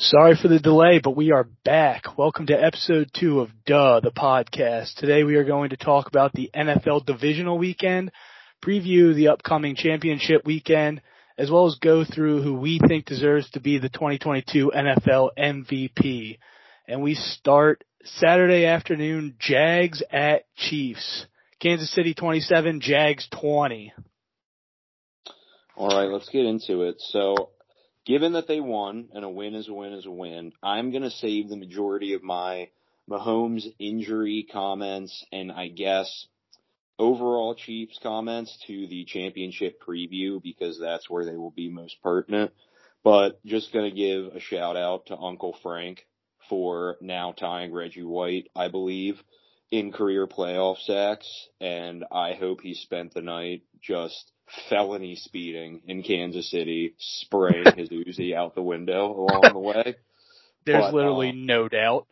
Sorry for the delay, but we are back. Welcome to episode two of Duh, the podcast. Today we are going to talk about the NFL divisional weekend, preview the upcoming championship weekend, as well as go through who we think deserves to be the 2022 NFL MVP. And we start Saturday afternoon, Jags at Chiefs. Kansas City 27, Jags 20. All right, let's get into it. So given that they won and a win is a win is a win, I'm going to save the majority of my Mahomes injury comments and I guess overall Chiefs comments to the championship preview because that's where they will be most pertinent. But just going to give a shout out to Uncle Frank for now tying Reggie White, I believe, in career playoff sacks. And I hope he spent the night just felony speeding in Kansas City, spraying his Uzi out the window along the way. There's But, literally uh, no doubt.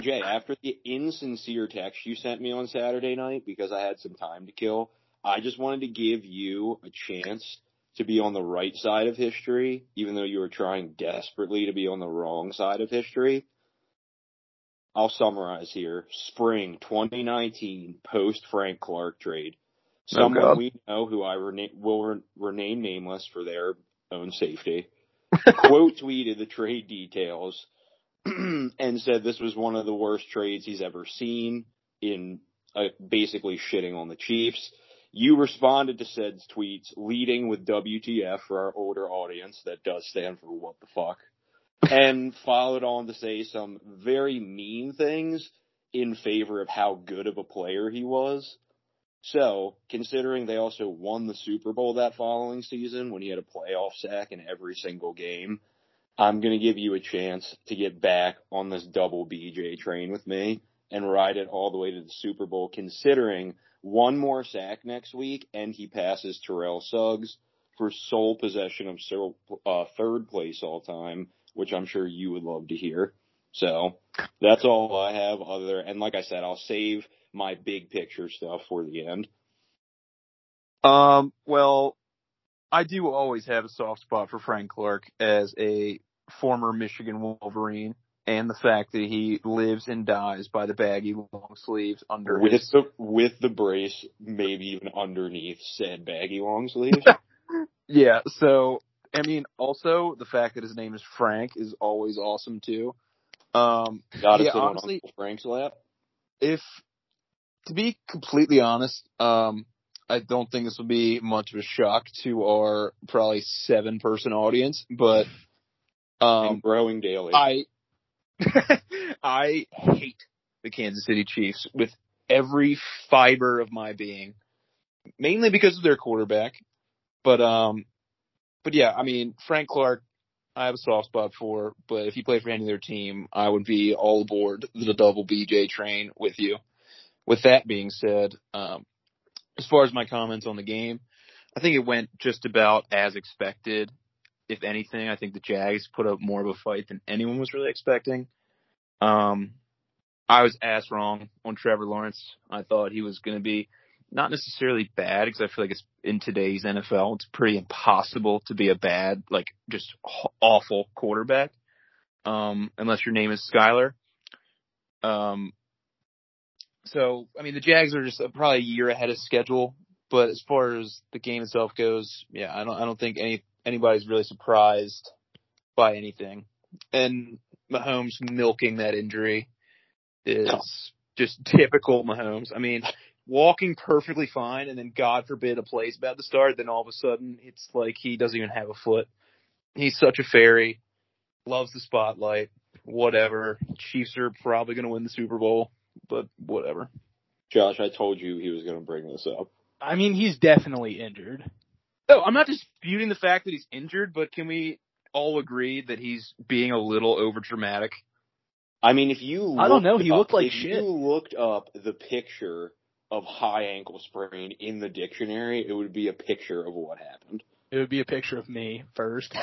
Jay, after the insincere text you sent me on Saturday night because I had some time to kill, I just wanted to give you a chance to be on the right side of history, even though you were trying desperately to be on the wrong side of history. I'll summarize here. Spring 2019 post Frank Clark trade. Oh, Someone we know who I rena- will re- remain nameless for their own safety quote tweeted the trade details and said this was one of the worst trades he's ever seen in uh, basically shitting on the Chiefs. You responded to said tweets leading with WTF for our older audience that does stand for what the fuck and followed on to say some very mean things in favor of how good of a player he was. So, considering they also won the Super Bowl that following season when he had a playoff sack in every single game, I'm going to give you a chance to get back on this double BJ train with me and ride it all the way to the Super Bowl, considering one more sack next week and he passes Terrell Suggs for sole possession of uh, third place all time, which I'm sure you would love to hear. So that's all I have other, and like I said, I'll save my big picture stuff for the end. Um, well, I do always have a soft spot for Frank Clark as a former Michigan Wolverine and the fact that he lives and dies by the baggy long sleeves under With his the, with the brace, maybe even underneath said baggy long sleeves. Yeah, so I mean also the fact that his name is Frank is always awesome too. Um Gotta Yeah, sit honestly- Frank's lap. if to be completely honest, um I don't think this will be much of a shock to our probably seven person audience, but um and growing daily. I I hate the Kansas City Chiefs with every fiber of my being, mainly because of their quarterback. But um, but yeah, I mean Frank Clark, I have a soft spot for. But if he played for any other team, I would be all aboard the double BJ train with you. With that being said, um, as far as my comments on the game, I think it went just about as expected if anything, I think the Jags put up more of a fight than anyone was really expecting. Um, I was ass wrong on Trevor Lawrence. I thought he was going to be not necessarily bad because I feel like it's in today's NFL, it's pretty impossible to be a bad, like just awful quarterback. Um, unless your name is Skyler. Um, so, I mean, the Jags are just uh, probably a year ahead of schedule, but as far as the game itself goes, yeah, I don't, I don't think any, anybody's really surprised by anything. And Mahomes milking that injury is just typical Mahomes. I mean, walking perfectly fine and then God forbid a play's about to start, then all of a sudden it's like he doesn't even have a foot. He's such a fairy, loves the spotlight, whatever. Chiefs are probably going to win the Super Bowl, but whatever. Josh, I told you he was going to bring this up. I mean, he's definitely injured. No, I'm not disputing the fact that he's injured, but can we all agree that he's being a little over dramatic? I mean, if you I don't know, he up- looked like if shit. you looked up the picture of high ankle sprain in the dictionary, it would be a picture of what happened It would be a picture of me first.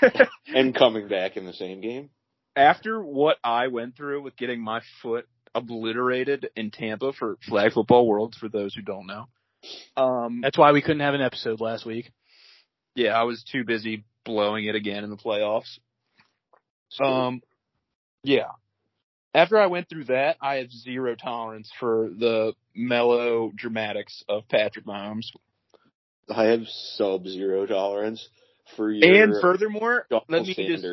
and coming back in the same game. After what I went through with getting my foot obliterated in Tampa for Flag Football Worlds, for those who don't know, um, That's why we couldn't have an episode last week. yeah, I was too busy blowing it again in the playoffs. Um, yeah. After I went through that, I have zero tolerance for the mellow dramatics of Patrick Mahomes. I have sub zero tolerance for your And furthermore, let me just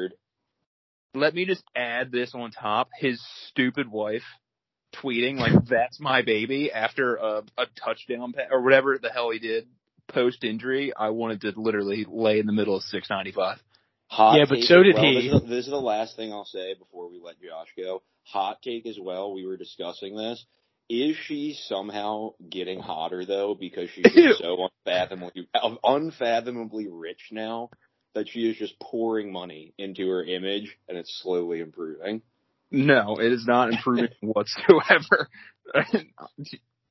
let me just add this on top. His stupid wife tweeting like that's my baby after a, a touchdown pa- or whatever the hell he did post injury. I wanted to literally lay in the middle of 695. Hot Yeah, but so did well. he. This is, the, this is the last thing I'll say before we let Josh go. Hot take as well. We were discussing this. Is she somehow getting hotter though because she's so unfathomably unfathomably rich now that she is just pouring money into her image and it's slowly improving? No, it is not improving whatsoever.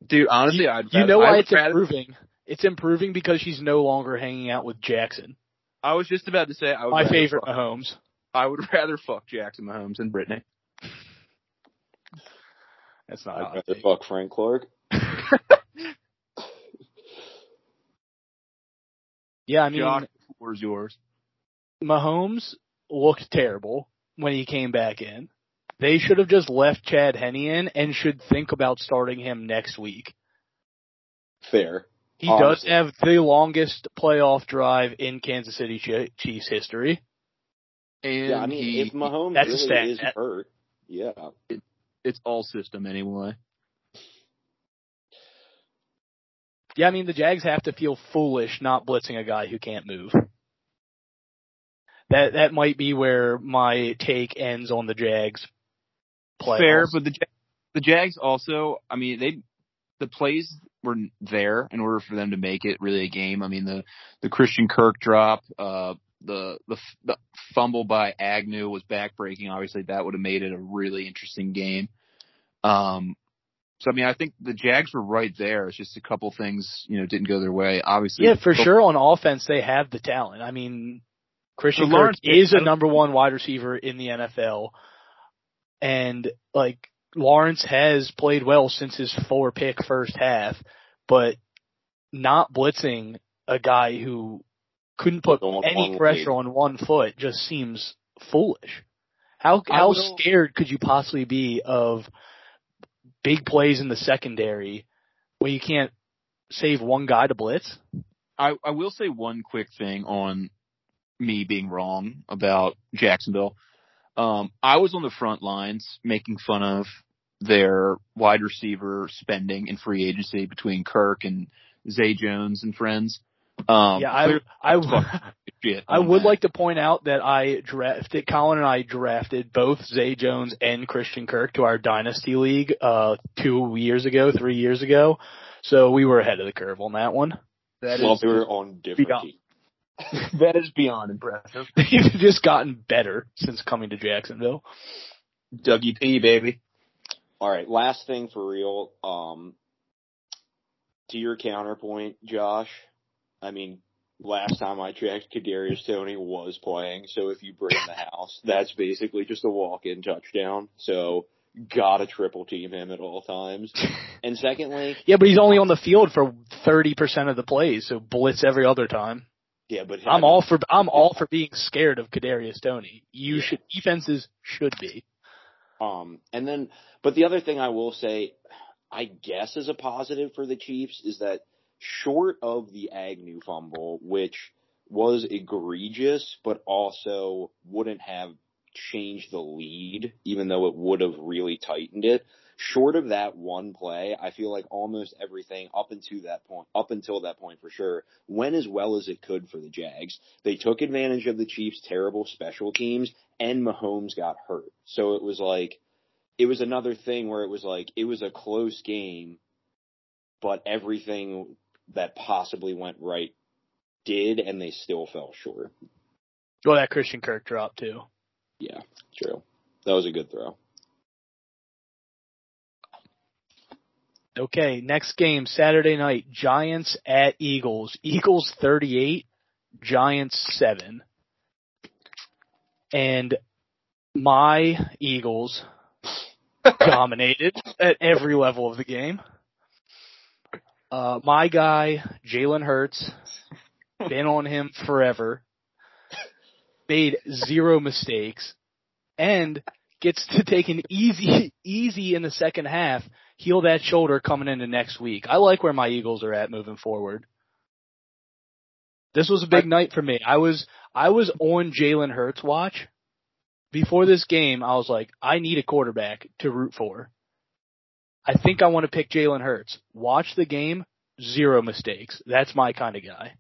Dude, honestly, I'd You rather- know I why would it's rather- improving? It's improving because she's no longer hanging out with Jackson, I was just about to say I would my favorite Fuck, Mahomes. I would rather fuck Jackson Mahomes than Brittany. That's not. a I'd hot rather fuck Frank Clark. Yeah, I mean, Josh, the floor is yours. Mahomes looked terrible when he came back in. They should have just left Chad Henne in and should think about starting him next week. Fair. He Honestly. does have the longest playoff drive in Kansas City Chiefs history. And Yeah, I mean, he, if Mahomes that's a really stat. is hurt, yeah. it's all system anyway. Yeah, I mean the Jags have to feel foolish not blitzing a guy who can't move. That that might be where my take ends on the Jags. Playoffs. Fair, but the the Jags also, I mean, they the plays were there in order for them to make it really a game. I mean, the the Christian Kirk drop, uh, the the the fumble by Agnew was backbreaking. Obviously, that would have made it a really interesting game. Um, so I mean, I think the Jags were right there. It's just a couple things, you know, didn't go their way. Obviously, yeah, for sure on offense they have the talent. I mean, Christian Kirk Lawrence- is a number one wide receiver in the NFL, and like Lawrence has played well since his four pick first half, but not blitzing a guy who couldn't put On any one pressure leg. on one foot just seems foolish. How how scared could you possibly be of big plays in the secondary when you can't save one guy to blitz? I, I will say one quick thing on me being wrong about Jacksonville. Um, I was on the front lines making fun of their wide receiver spending in free agency between Kirk and Zay Jones and friends. Um, yeah, I clearly I I would that. like to point out that I drafted Colin and I drafted both Zay Jones and Christian Kirk to our dynasty league uh two years ago, three years ago. So we were ahead of the curve on that one. that well, is, they were on different beyond- teams. that is beyond impressive. They've just gotten better since coming to Jacksonville. Dougie P, baby. All right, last thing for real. Um, to your counterpoint, Josh. I mean, last time I checked, Kadarius Toney was playing. So if you bring the house, that's basically just a walk-in touchdown. So gotta triple team him at all times. And secondly, Yeah, but he's only on the field for thirty percent of the plays, so blitz every other time. Yeah, but I'm all for I'm all for being scared of Kadarius Toney. You should defenses should be. Um, and then, but the other thing I will say, I guess is a positive for the Chiefs is that short of the Agnew fumble, which was egregious, but also wouldn't have changed the lead, even though it would have really tightened it. Short of that one play, I feel like almost everything up until that point, up until that point for sure, went as well as it could for the Jags. They took advantage of the Chiefs' terrible special teams and Mahomes got hurt. So it was like, it was another thing where it was like, it was a close game, but everything that possibly went right did, and they still fell short. Well, that Christian Kirk drop too. Yeah, true. That was a good throw. Okay, next game Saturday night: Giants at Eagles. Eagles thirty-eight, Giants seven. And my Eagles dominated at every level of the game. Uh, my guy, Jalen Hurts, been on him forever. Made zero mistakes. and gets to take an easy, easy in the second half, heal that shoulder coming into next week. I like where my Eagles are at moving forward. This was a big night for me. I was, I was on Jalen Hurts watch. Before this game, I was like, I need a quarterback to root for. I think I want to pick Jalen Hurts. Watch the game, zero mistakes. That's my kind of guy.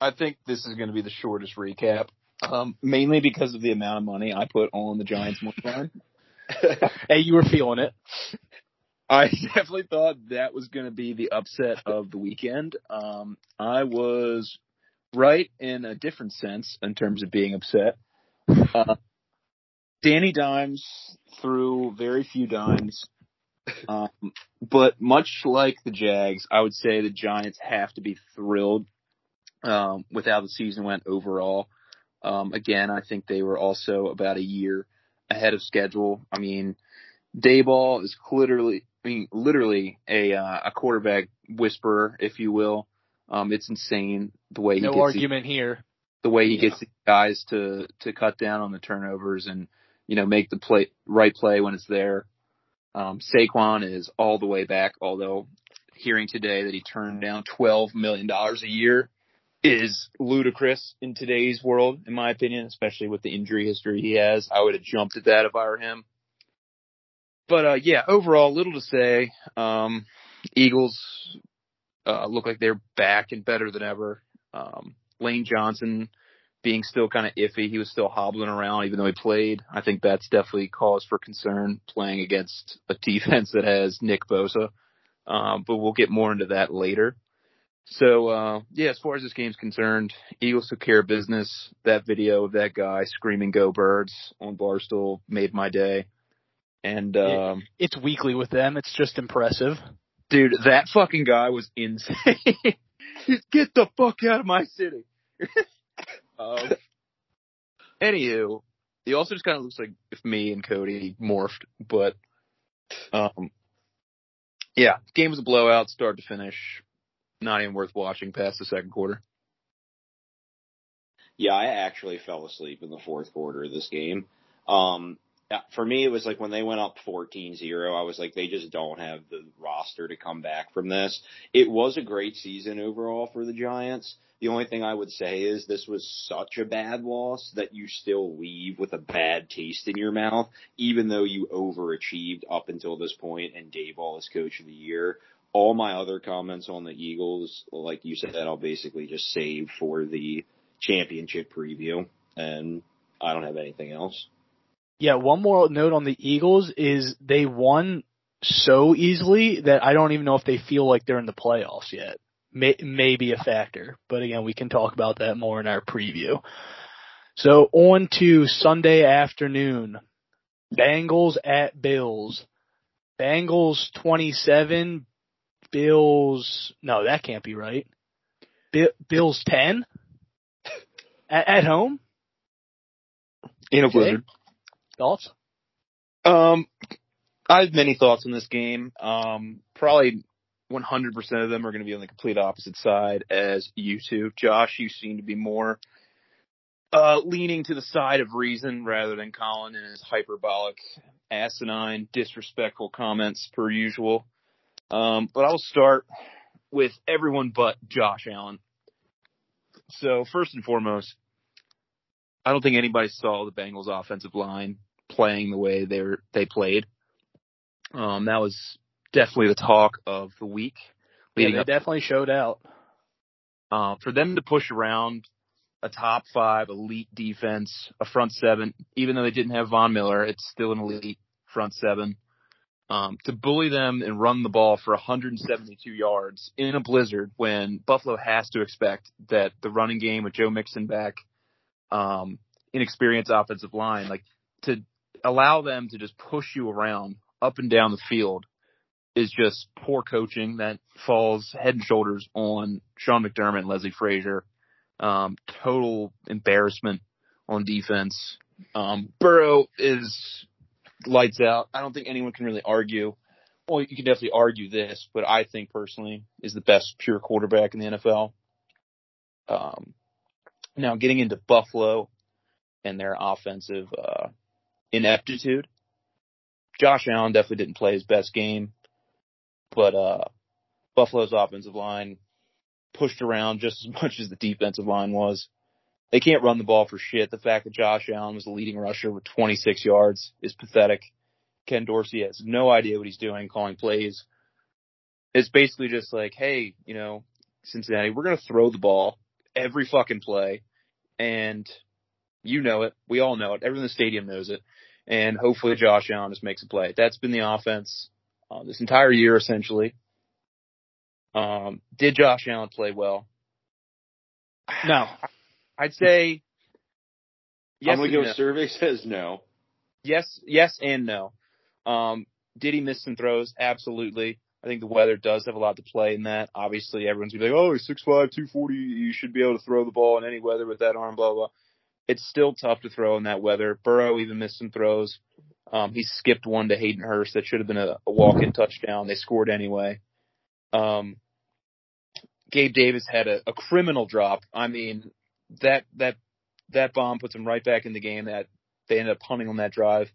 I think this is going to be the shortest recap, um, mainly because of the amount of money I put on the Giants money line. hey, you were feeling it. I definitely thought that was going to be the upset of the weekend. Um, I was right in a different sense in terms of being upset. Uh, Danny Dimes threw very few dimes. Um, but much like the Jags, I would say the Giants have to be thrilled um, with how the season went overall. Um, again, I think they were also about a year ahead of schedule. I mean, Daboll is literally, I mean, literally a uh, a quarterback whisperer, if you will. Um, it's insane the way he no gets argument the, here. The way he yeah. gets the guys to to cut down on the turnovers and you know make the play right play when it's there. Um, Saquon is all the way back, although hearing today that he turned down twelve million dollars a year is ludicrous in today's world, in my opinion, especially with the injury history he has. I would have jumped at that if I were him. But uh, yeah, overall, little to say. Um, Eagles uh, look like they're back and better than ever. Um, Lane Johnson being still kind of iffy. He was still hobbling around even though he played. I think that's definitely cause for concern playing against a defense that has Nick Bosa. Um, but we'll get more into that later. So, uh, yeah, as far as this game's concerned, Eagles took care of business. That video of that guy screaming "Go Birds" on Barstool made my day. And um, it's weekly with them. It's just impressive. Dude, that fucking guy was insane. Get the fuck out of my city. um, anywho, he also just kind of looks like if me and Cody morphed, but um, yeah, game was a blowout, start to finish. Not even worth watching past the second quarter. Yeah, I actually fell asleep in the fourth quarter of this game. Um, for me, it was like when they went up 14-0, I was like, they just don't have the roster to come back from this. It was a great season overall for the Giants. The only thing I would say is this was such a bad loss that you still leave with a bad taste in your mouth, even though you overachieved up until this point and Daboll is coach of the year. All my other comments on the Eagles, like you said, I'll basically just save for the championship preview and I don't have anything else. Yeah, one more note on the Eagles is they won so easily that I don't even know if they feel like they're in the playoffs yet. May, may be a factor, but again, we can talk about that more in our preview. So on to Sunday afternoon. Bengals at Bills. Bengals 27, Bills, no, that can't be right. Bills 10? At, at home? In a okay. blizzard. Thoughts? Um, I have many thoughts on this game. Um, probably 100% of them are going to be on the complete opposite side as you two. Josh, you seem to be more uh, leaning to the side of reason rather than Colin and his hyperbolic, asinine, disrespectful comments per usual. Um, but I'll start with everyone but Josh Allen. So first and foremost, I don't think anybody saw the Bengals offensive line playing the way they were, they played. Um, that was definitely the talk of the week. Yeah, they definitely showed out. Uh, for them to push around a top five elite defense, a front seven, even though they didn't have Von Miller, it's still an elite front seven. Um, to bully them and run the ball for 172 yards in a blizzard when Buffalo has to expect that the running game with Joe Mixon back, um, inexperienced offensive line, like to allow them to just push you around up and down the field is just poor coaching that falls head and shoulders on Sean McDermott and Leslie Frazier. Um, total embarrassment on defense. Um, Burrow is lights out. I don't think anyone can really argue. Well, you can definitely argue this, but I think personally is the best pure quarterback in the NFL. Um, now getting into Buffalo, and their offensive uh, ineptitude. Josh Allen definitely didn't play his best game, but uh, Buffalo's offensive line pushed around just as much as the defensive line was. They can't run the ball for shit. The fact that Josh Allen was the leading rusher with 26 yards is pathetic. Ken Dorsey has no idea what he's doing calling plays. It's basically just like, hey, you know, Cincinnati, we're going to throw the ball every fucking play. And you know it. We all know it. Everyone in the stadium knows it. And hopefully Josh Allen just makes a play. That's been the offense uh, this entire year, essentially. Um, did Josh Allen play well? No. I'd say yes. I'm gonna go. No. Survey says no. Yes, yes, and no. Um, did he miss some throws? Absolutely. I think the weather does have a lot to play in that. Obviously, everyone's gonna be like, "Oh, he's six five, two forty. You should be able to throw the ball in any weather with that arm." Blah blah. It's still tough to throw in that weather. Burrow even missed some throws. Um, he skipped one to Hayden Hurst that should have been a, a walk-in touchdown. They scored anyway. Um, Gabe Davis had a, a criminal drop. I mean, that that that bomb puts him right back in the game. That they ended up punting on that drive.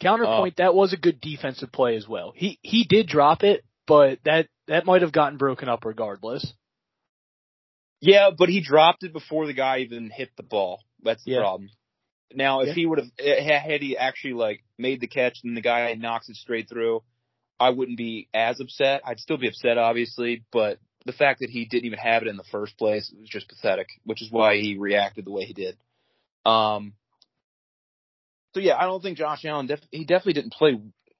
Counterpoint, uh, that was a good defensive play as well. He he did drop it, but that that might have gotten broken up regardless. Yeah, but he dropped it before the guy even hit the ball. That's the yeah. problem. Now, if yeah. he would have had he actually like made the catch and the guy knocks it straight through, I wouldn't be as upset. I'd still be upset, obviously, but the fact that he didn't even have it in the first place was just pathetic, which is why he reacted the way he did. Um, so yeah, I don't think Josh Allen def- he definitely didn't play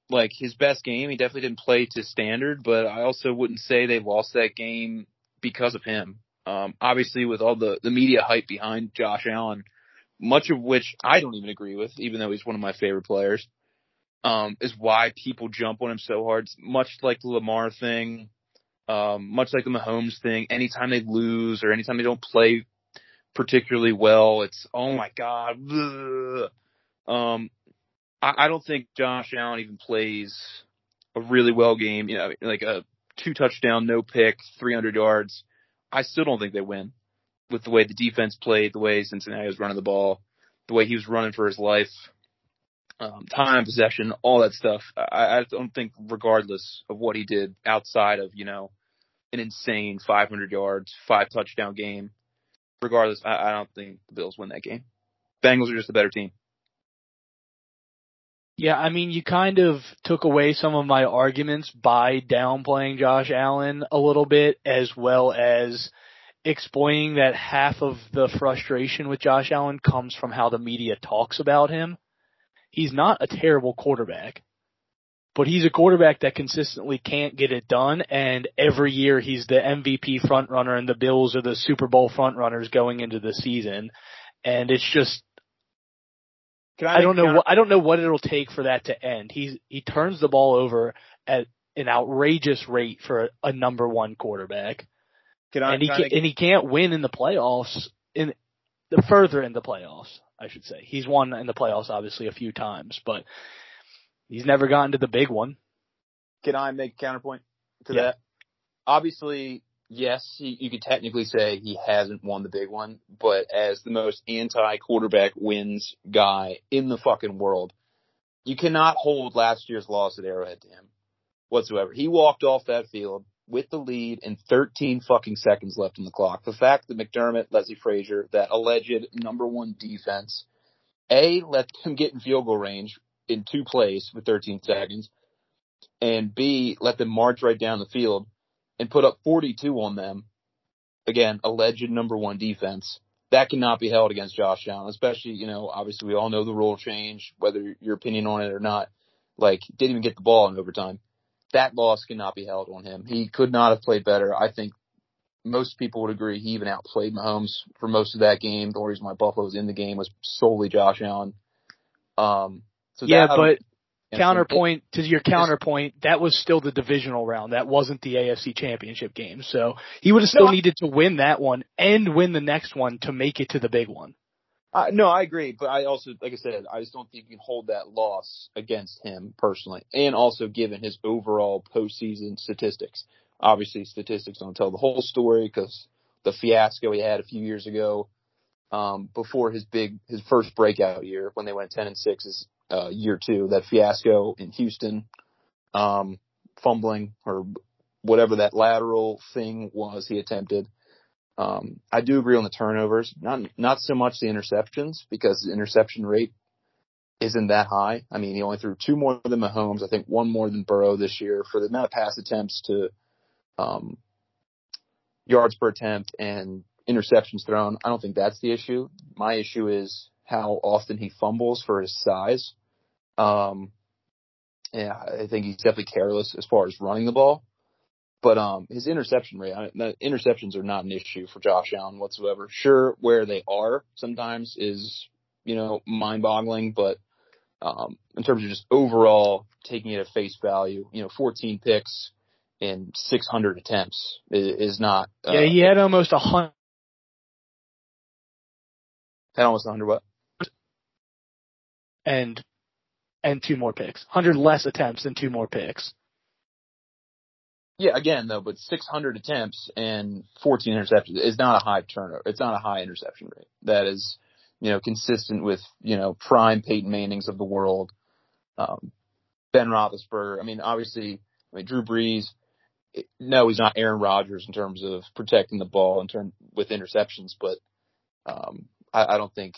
like his best game. He definitely didn't play to standard, but I also wouldn't say they lost that game because of him. Um, obviously with all the, the media hype behind Josh Allen, much of which I don't even agree with, even though he's one of my favorite players, um, is why people jump on him so hard. It's much like the Lamar thing, um, much like the Mahomes thing. Anytime they lose or anytime they don't play particularly well, it's, oh my God. Um, I, I don't think Josh Allen even plays a really well game, you know, like a two touchdown, no pick, 300 yards. I still don't think they win with the way the defense played, the way Cincinnati was running the ball, the way he was running for his life, um, time, possession, all that stuff. I, I don't think, regardless of what he did outside of, you know, an insane 500 yards, five touchdown game, regardless, I, I don't think the Bills win that game. Bengals are just a better team. Yeah, I mean, you kind of took away some of my arguments by downplaying Josh Allen a little bit, as well as explaining that half of the frustration with Josh Allen comes from how the media talks about him. He's not a terrible quarterback, but he's a quarterback that consistently can't get it done, and every year he's the MVP frontrunner, and the Bills are the Super Bowl frontrunners going into the season, and it's just I, I, don't know what I don't know what it'll take for that to end. He's he turns the ball over at an outrageous rate for a, a number one quarterback. I, and he can, and he can't win in the playoffs in the further in the playoffs, I should say. He's won in the playoffs obviously a few times, but he's never gotten to the big one. Can I make a counterpoint to yeah. that? Obviously, yes, he, you could technically say he hasn't won the big one, but as the most anti quarterback wins guy in the fucking world, you cannot hold last year's loss at Arrowhead to him whatsoever. He walked off that field with the lead and 13 fucking seconds left in the clock. The fact that McDermott, Leslie Frazier, that alleged number one defense, A, let them get in field goal range in two plays with 13 seconds, and B, let them march right down the field and put up 42 on them, again, alleged number one defense, that cannot be held against Josh Allen, especially, you know, obviously we all know the rule change, whether your opinion on it or not. Like, didn't even get the ball in overtime. That loss cannot be held on him. He could not have played better. I think most people would agree he even outplayed Mahomes for most of that game. The only reason why Buffalo was in the game was solely Josh Allen. Um, so yeah, but counterpoint to your counterpoint, that was still the divisional round. That wasn't the AFC championship game. So he would have still no, needed to win that one and win the next one to make it to the big one. Uh, no, I agree, but I also, like I said, I just don't think you can hold that loss against him personally, and also given his overall postseason statistics. Obviously, statistics don't tell the whole story because the fiasco he had a few years ago um, before his big his first breakout year when they went ten and six is uh, year two that fiasco in Houston, um, fumbling or whatever that lateral thing was he attempted. Um, I do agree on the turnovers, not not so much the interceptions because the interception rate isn't that high. I mean, he only threw two more than Mahomes. I think one more than Burrow this year for the amount of pass attempts to um, yards per attempt and interceptions thrown. I don't think that's the issue. My issue is how often he fumbles for his size. Um, yeah, I think he's definitely careless as far as running the ball. But um, his interception rate, I, the interceptions are not an issue for Josh Allen whatsoever. Sure, where they are sometimes is you know mind-boggling, but um, in terms of just overall taking it at face value, you know, 14 picks in 600 attempts is, is not. Uh, yeah, he had almost a hundred. Had almost 100 what? And and two more picks. 100 less attempts and two more picks. Yeah, again though, but 600 attempts and 14 interceptions is not a high turnover. It's not a high interception rate. That is, you know, consistent with you know prime Peyton Manning's of the world, um, Ben Roethlisberger. I mean, obviously, I mean Drew Brees. No, he's not Aaron Rodgers in terms of protecting the ball in term with interceptions, but um, I, I don't think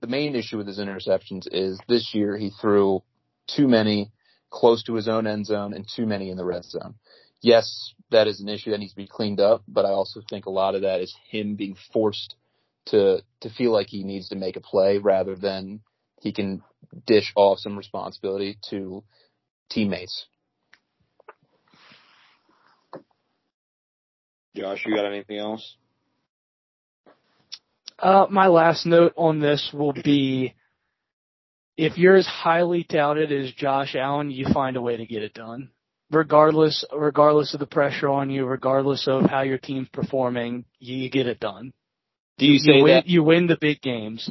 the main issue with his interceptions is this year he threw too many close to his own end zone and too many in the red zone. Yes, that is an issue that needs to be cleaned up, but I also think a lot of that is him being forced to to feel like he needs to make a play rather than he can dish off some responsibility to teammates. Josh, you got anything else? Uh, my last note on this will be if you're as highly touted as Josh Allen, you find a way to get it done. Regardless, regardless of the pressure on you, regardless of how your team's performing, you get it done. Do you, you say win, that you win the big games?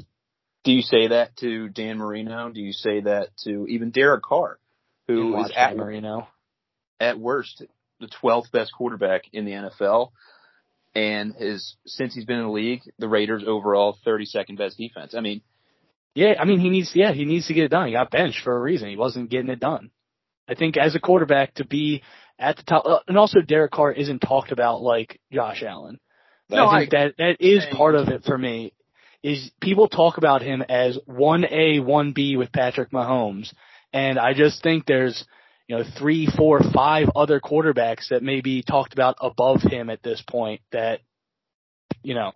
Do you say that to Dan Marino? Do you say that to even Derek Carr, who is at Marino at worst the 12th best quarterback in the NFL? And his since he's been in the league, the Raiders overall 32nd best defense. I mean, yeah, I mean he needs yeah he needs to get it done. He got benched for a reason. He wasn't getting it done. I think as a quarterback to be at the top, uh, and also Derek Carr isn't talked about like Josh Allen. No, I think I, that that is part of it for me. Is people talk about him as one A, one B with Patrick Mahomes, and I just think there's you know, three, four, five other quarterbacks that may be talked about above him at this point that, you know,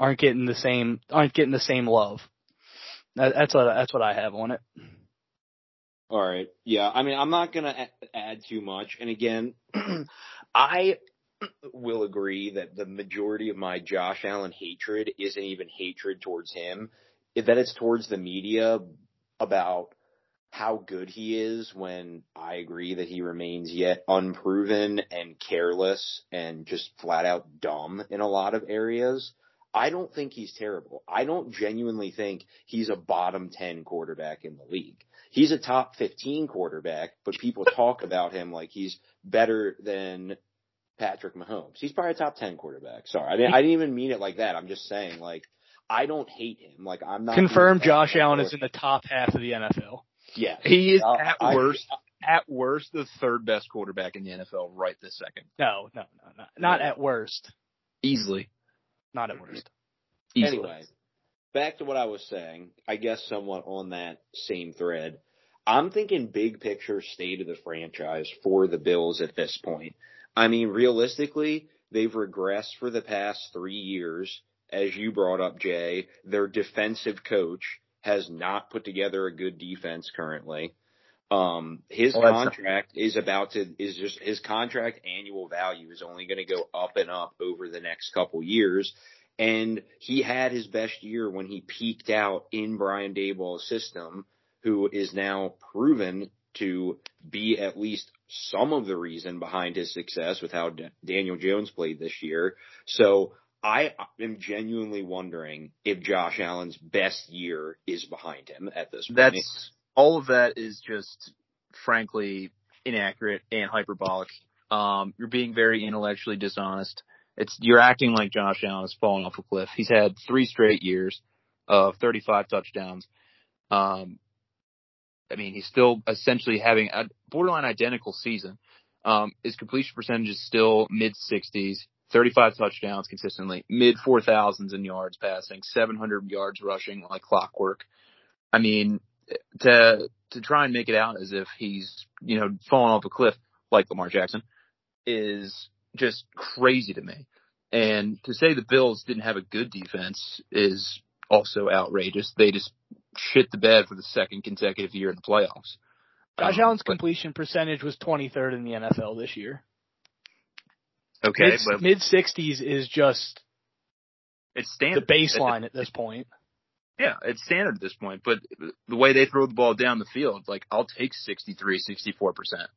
aren't getting the same, aren't getting the same love. That, that's what, that's what I have on it. All right. Yeah. I mean, I'm not going to add too much. And again, I will agree that the majority of my Josh Allen hatred isn't even hatred towards him, that it's towards the media about how good he is when I agree that he remains yet unproven and careless and just flat out dumb in a lot of areas. I don't think he's terrible. I don't genuinely think he's a bottom 10 quarterback in the league. He's a top 15 quarterback, but people talk about him like he's better than Patrick Mahomes. He's probably a top 10 quarterback. Sorry. I didn't, I didn't even mean it like that. I'm just saying like, I don't hate him. Like I'm not. Confirm Josh Allen is in the top half of the NFL. Yeah, he is at I, worst. I, at worst, the third best quarterback in the NFL right this second. No, no, no, no. not at worst. Easily. Not at worst. Easily. Anyway, back to what I was saying. I guess somewhat on that same thread. I'm thinking big picture state of the franchise for the Bills at this point. I mean, realistically, they've regressed for the past three years. As you brought up, Jay, their defensive coach has not put together a good defense currently. Um, his well, contract is about to, is just, his contract annual value is only going to go up and up over the next couple years. And he had his best year when he peaked out in Brian Daboll's system, who is now proven to be at least some of the reason behind his success with how D- Daniel Jones played this year. So I am genuinely wondering if Josh Allen's best year is behind him at this point. That's all of that is just frankly inaccurate and hyperbolic. Um, you're being very intellectually dishonest It's you're acting like Josh Allen is falling off a cliff. He's had three straight years of 35 touchdowns. Um, I mean, he's still essentially having a borderline identical season. Um, his completion percentage is still mid 60s, 35 touchdowns consistently, mid 4,000s in yards passing, 700 yards rushing like clockwork. I mean, to to try and make it out as if he's you know falling off a cliff like Lamar Jackson is just crazy to me. And to say the Bills didn't have a good defense is also outrageous. They just shit the bed for the second consecutive year in the playoffs. Josh Um, Allen's completion percentage was 23rd in the NFL this year. Okay, Mid, but mid 60s is just it's standard. the baseline at this point. Yeah, it's standard at this point. But the way they throw the ball down the field, like I'll take 63, 64 percent.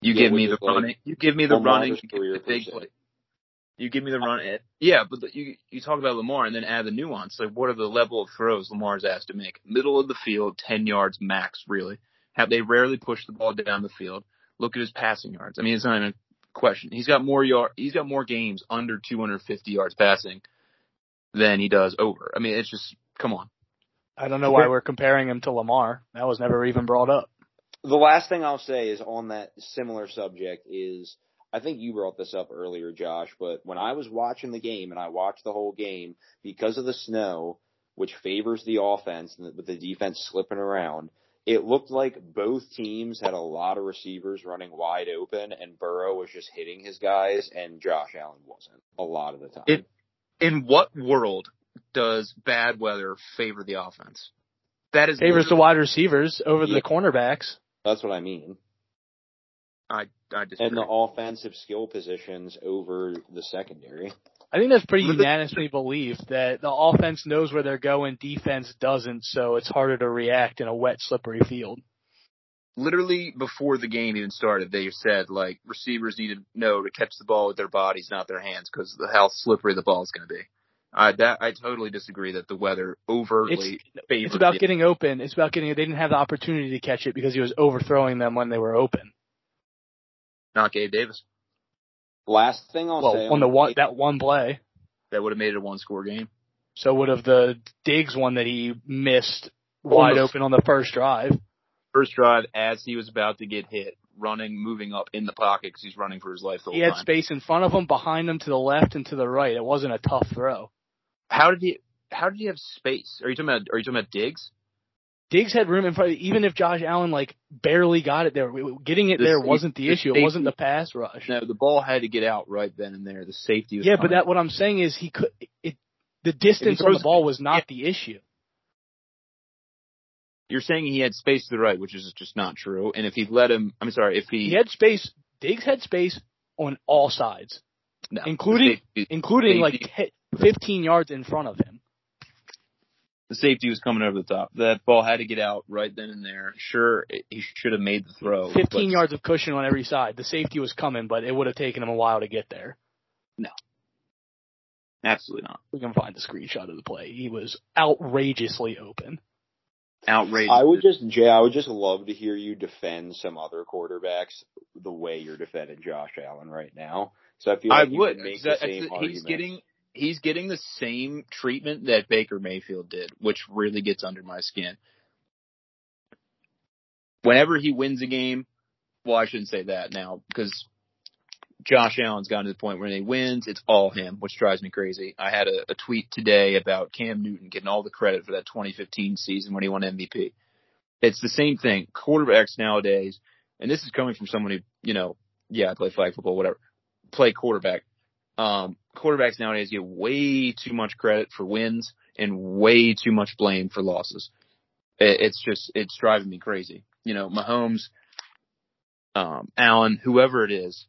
You Yeah, give me the like running. You give me the running. You give me the big play. You give me the run. eh, Yeah, but the, you you talk about Lamar and then add the nuance. Like, what are the level of throws Lamar's asked to make? Middle of the field, ten yards max. Really, have they rarely push the ball down the field? Look at his passing yards. I mean, it's not even a question. He's got more yard. He's got more games under 250 yards passing than he does over. I mean, it's just come on. I don't know why we're comparing him to Lamar. That was never even brought up. The last thing I'll say is on that similar subject is I think you brought this up earlier, Josh, but when I was watching the game and I watched the whole game because of the snow, which favors the offense with the defense slipping around, it looked like both teams had a lot of receivers running wide open and Burrow was just hitting his guys and Josh Allen wasn't a lot of the time. It- In what world does bad weather favor the offense? That is Favors the wide receivers over Yeah. the cornerbacks. That's what I mean. I I disagree. And the offensive skill positions over the secondary. I think that's pretty unanimously believed that the offense knows where they're going, defense doesn't, so it's harder to react in a wet, slippery field. literally before the game even started, they said like receivers need to know to catch the ball with their bodies, not their hands, because of how slippery the ball is going to be. I that I totally disagree that the weather overtly favors. It's about getting open. It's about getting. They didn't have the opportunity to catch it because he was overthrowing them when they were open. not Gabe Davis. Last thing I'll say on the one game- that one play, That would have made it a one score game. so would have the Diggs one that he missed wide the- open on the first drive. First drive, as he was about to get hit, running, moving up in the pocket because he's running for his life the whole He had time. space in front of him, behind him, to the left, and to the right. It wasn't a tough throw. How did he? How did he have space? Are you talking about? Are you talking about Diggs? Diggs had room in front. Of, even if Josh Allen like barely got it there, getting it The there wasn't the the issue. It wasn't the pass rush. No, the ball had to get out right then and there. The safety was Yeah, but that what I'm saying is he could. It, the distance on the ball was not the issue. You're saying he had space to the right, which is just not true. And if he let him, I'm sorry, if he, He had space. Diggs had space on all sides, no, including- safety, including like 10, 15 yards in front of him. The safety was coming over the top. That ball had to get out right then and there. Sure, it- he should have made the throw. 15 but yards of cushion on every side. The safety was coming, but it would have taken him a while to get there. No. Absolutely not. We can find the screenshot of the play. He was outrageously open. Outrageous. I would just, Jay, I would just love to hear you defend some other quarterbacks the way you're defending Josh Allen right now. So I feel I like you would. make It's the same he's arguments. getting he's getting the same treatment that Baker Mayfield did, which really gets under my skin. Whenever he wins a game, well, I shouldn't say that now because Josh Allen's gotten to the point where when he wins, it's all him, which drives me crazy. I had a, a tweet today about Cam Newton getting all the credit for that 2015 season when he won MVP. It's the same thing. Quarterbacks nowadays, and this is coming from someone who, you know, yeah, I play flag football, whatever, play quarterback. Um, quarterbacks nowadays get way too much credit for wins and way too much blame for losses. It, it's just, it's driving me crazy. You know, Mahomes, um, Allen, whoever it is,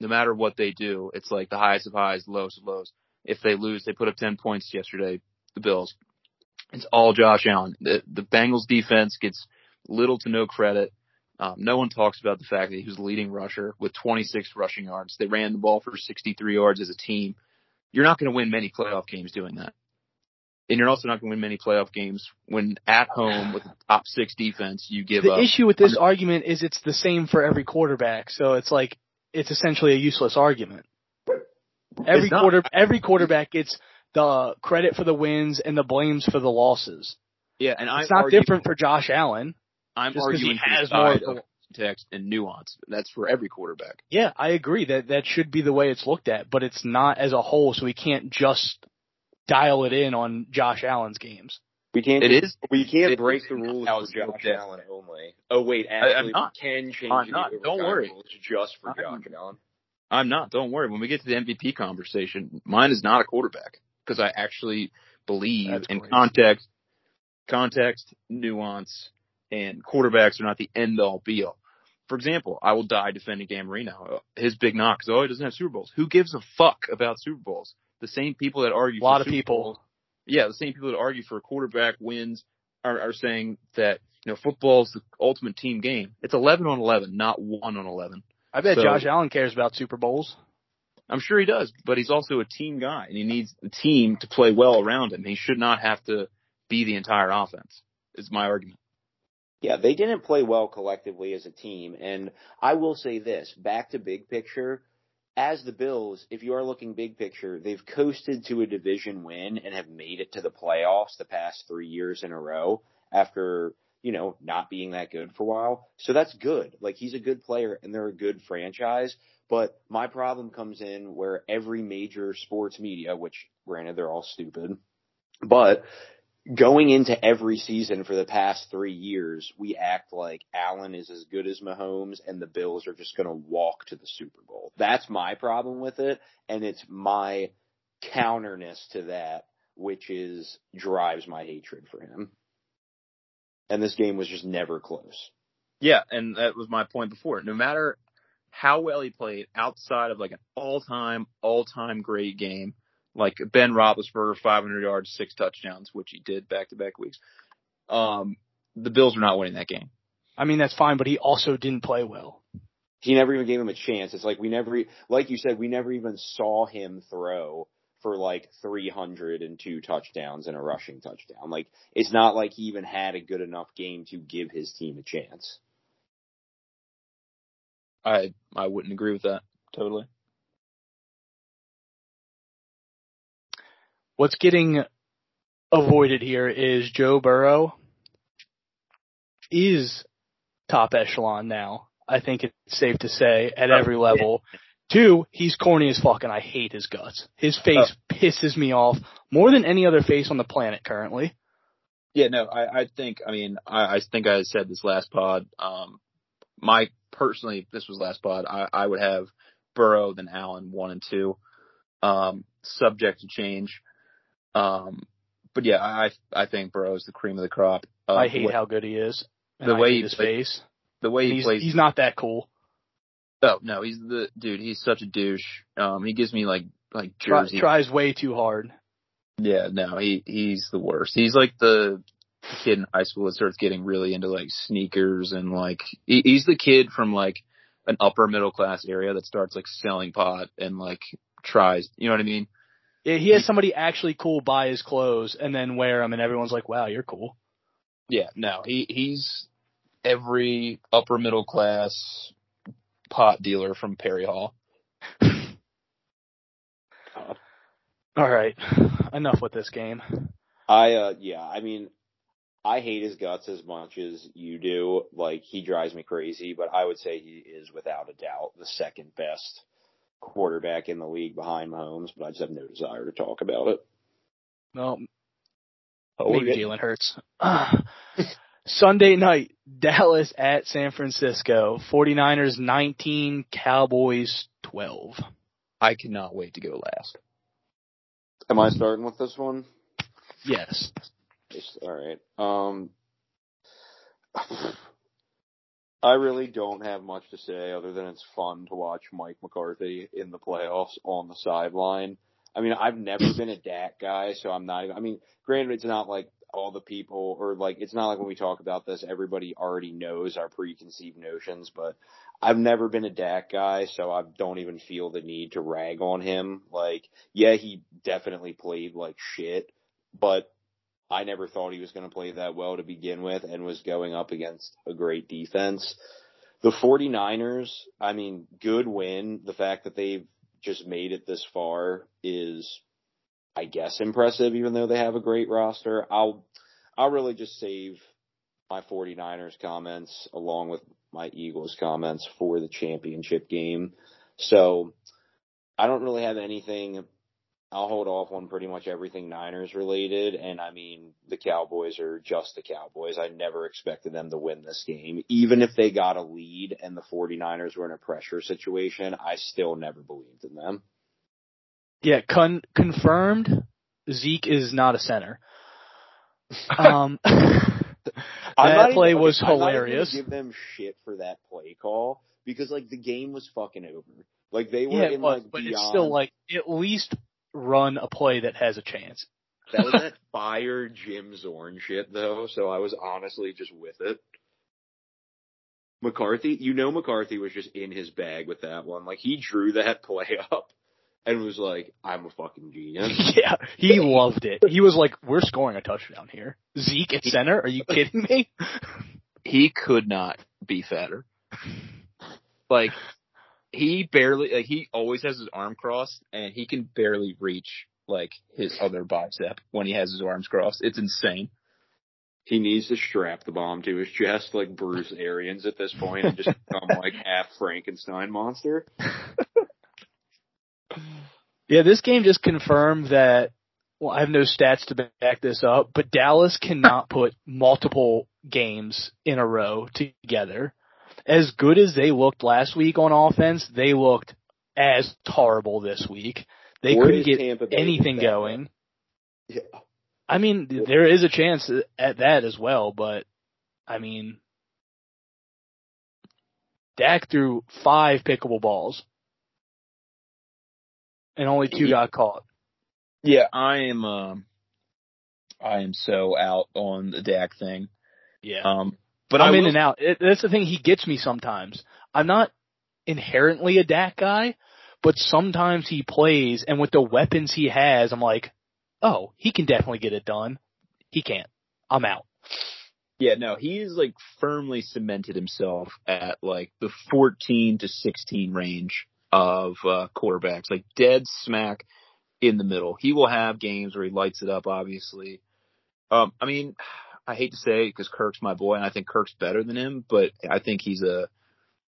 no matter what they do, it's like the highest of highs, lowest of lows. If they lose, they put up 10 points yesterday, the Bills. It's all Josh Allen. The, the Bengals defense gets little to no credit. Um, no one talks about the fact that he was the leading rusher with 26 rushing yards. They ran the ball for 63 yards as a team. You're not going to win many playoff games doing that. And you're also not going to win many playoff games when at home with a top six defense, you give the up. issue with this argument is it's the same for every quarterback, so it's like it's essentially a useless argument. Every quarter, every quarterback gets the credit for the wins and the blames for the losses. Yeah, and It's I'm not different for Josh Allen. I'm just 'cause he arguing for the has more of of context and nuance. That's for every quarterback. Yeah, I agree that that should be the way it's looked at, but it's not as a whole, so we can't just dial it in on Josh Allen's games. We can't. It is. We can't it break the rules how for Josh. Allen only. Oh wait, I- I'm actually, not. we can change I'm not. Don't worry. rules just for I'm- Josh Allen. I'm not. Don't worry. When we get to the MVP conversation, mine is not a quarterback because I actually believe That's in crazy. context, context, nuance, and quarterbacks are not the end all be all. For example, I will die defending Dan Marino. His big knock is, oh, he doesn't have Super Bowls. Who gives a fuck about Super Bowls? The same people that argue A lot for of Super people. Bowls- yeah, the same people that argue for a quarterback wins are, are saying that you know football is the ultimate team game. It's eleven on eleven, not one on eleven. I bet So- Josh Allen cares about Super Bowls. I'm sure he does, but he's also a team guy, and he needs the team to play well around him. He should not have to be the entire offense. Is my argument. Yeah, they didn't play well collectively as a team. And I will say this, back to big picture, as the Bills, if you are looking big picture, they've coasted to a division win and have made it to the playoffs the past three years in a row after, you know, not being that good for a while. So that's good. Like he's a good player and they're a good franchise. But my problem comes in where every major sports media, which granted they're all stupid, but going into every season for the past three years, we act like Allen is as good as Mahomes and the Bills are just going to walk to the Super Bowl. That's my problem with it. And it's my counterness to that, which is drives my hatred for him. And this game was just never close. Yeah, and that was my point before. No matter how well he played outside of like an all-time, all-time great game, like Ben Roethlisberger, 500 yards, six touchdowns, which he did back-to-back weeks. Um, the Bills were not winning that game. I mean, that's fine, but he also didn't play well. He never even gave him a chance. It's like we never, like you said, we never even saw him throw for like 302 touchdowns and a rushing touchdown. Like it's not like he even had a good enough game to give his team a chance. I I wouldn't agree with that totally. What's getting avoided here is Joe Burrow is top echelon now. I think it's safe to say at every level. Two, he's corny as fuck and I hate his guts. His face pisses me off more than any other face on the planet currently. Yeah, no, I, I think, I mean, I, I think I said this last pod. Um, my personally, this was last pod. I, I would have Burrow, then Allen, one and two, um, subject to change. Um, but yeah, I, I think Burrow is the cream of the crop. Uh, I hate way, how good he is. The way he his play- face. the way he he's, plays. he's not that cool. oh no, he's the dude. He's such a douche. Um, he gives me like like Try, Jersey. tries way too hard. Yeah, no, he he's the worst. He's like the kid in high school that starts getting really into like sneakers and like he, he's the kid from like an upper middle class area that starts like selling pot and like tries. You know what I mean? Yeah, he has somebody actually cool buy his clothes and then wear them, and everyone's like, "Wow, you're cool." Yeah, no, he he's every upper middle class pot dealer from Perry Hall. All right, enough with this game. I uh yeah, I mean I hate his guts as much as you do. Like he drives me crazy, but I would say he is without a doubt the second best quarterback in the league behind Mahomes, but I just have no desire to talk about it. No, Oh, maybe yeah. Jalen Hurts. Sunday night, Dallas at San Francisco. 49ers 19, Cowboys 12. I cannot wait to go last. Am I starting with this one? Yes. Yes, All right. Um, I really don't have much to say other than it's fun to watch Mike McCarthy in the playoffs on the sideline. I mean, I've never been a Dak guy, so I'm not even, I mean, granted, it's not like all the people, or like, it's not like when we talk about this, everybody already knows our preconceived notions, but I've never been a Dak guy, so I don't even feel the need to rag on him. Like, yeah, he definitely played like shit, but I never thought he was going to play that well to begin with and was going up against a great defense. The 49ers, I mean, good win. The fact that they've just made it this far is, I guess, impressive, even though they have a great roster. I'll, I'll really just save my 49ers comments along with my Eagles comments for the championship game. So I don't really have anything I'll hold off on pretty much everything Niners related. And I mean, the Cowboys are just the Cowboys. I never expected them to win this game. Even if they got a lead and the 49ers were in a pressure situation, I still never believed in them. Yeah, con- confirmed. Zeke is not a center. Um, that play even, was I'm hilarious. give them shit for that play call because like the game was fucking over. Like they were Yeah, in was, like but beyond. it's still like at least run a play that has a chance. That was that fire Jim Zorn shit though, so I was honestly just with it. McCarthy, you know McCarthy was just in his bag with that one. Like he drew that play up and was like, I'm a fucking genius. yeah, he loved it. He was like, "We're scoring a touchdown here." Zeke at center? Are you kidding me? he could not be fatter. Like he barely like he always has his arm crossed and he can barely reach like his other bicep when he has his arms crossed. It's insane. He needs to strap the bomb to his chest like Bruce Arians at this point and just become like half Frankenstein monster. Yeah, this game just confirmed that. Well, I have no stats to back this up, but Dallas cannot put multiple games in a row together. As good as they looked last week on offense, they looked as horrible this week. They Or couldn't get anything going. Yeah. I mean, there is a chance at that as well, but I mean, Dak threw five pickable balls, and only two got caught. Yeah, I am um I am so out on the Dak thing. Yeah, Um but I'm I in and out. It, that's the thing. He gets me sometimes. I'm not inherently a Dak guy, but sometimes he plays, and with the weapons he has, I'm like, oh, he can definitely get it done. He can't. I'm out. Yeah, no, he's like firmly cemented himself at like the 14 to 16 range of uh, quarterbacks, like dead smack in the middle. He will have games where he lights it up, obviously. Um, I mean, I hate to say because Kirk's my boy, and I think Kirk's better than him, but I think he's a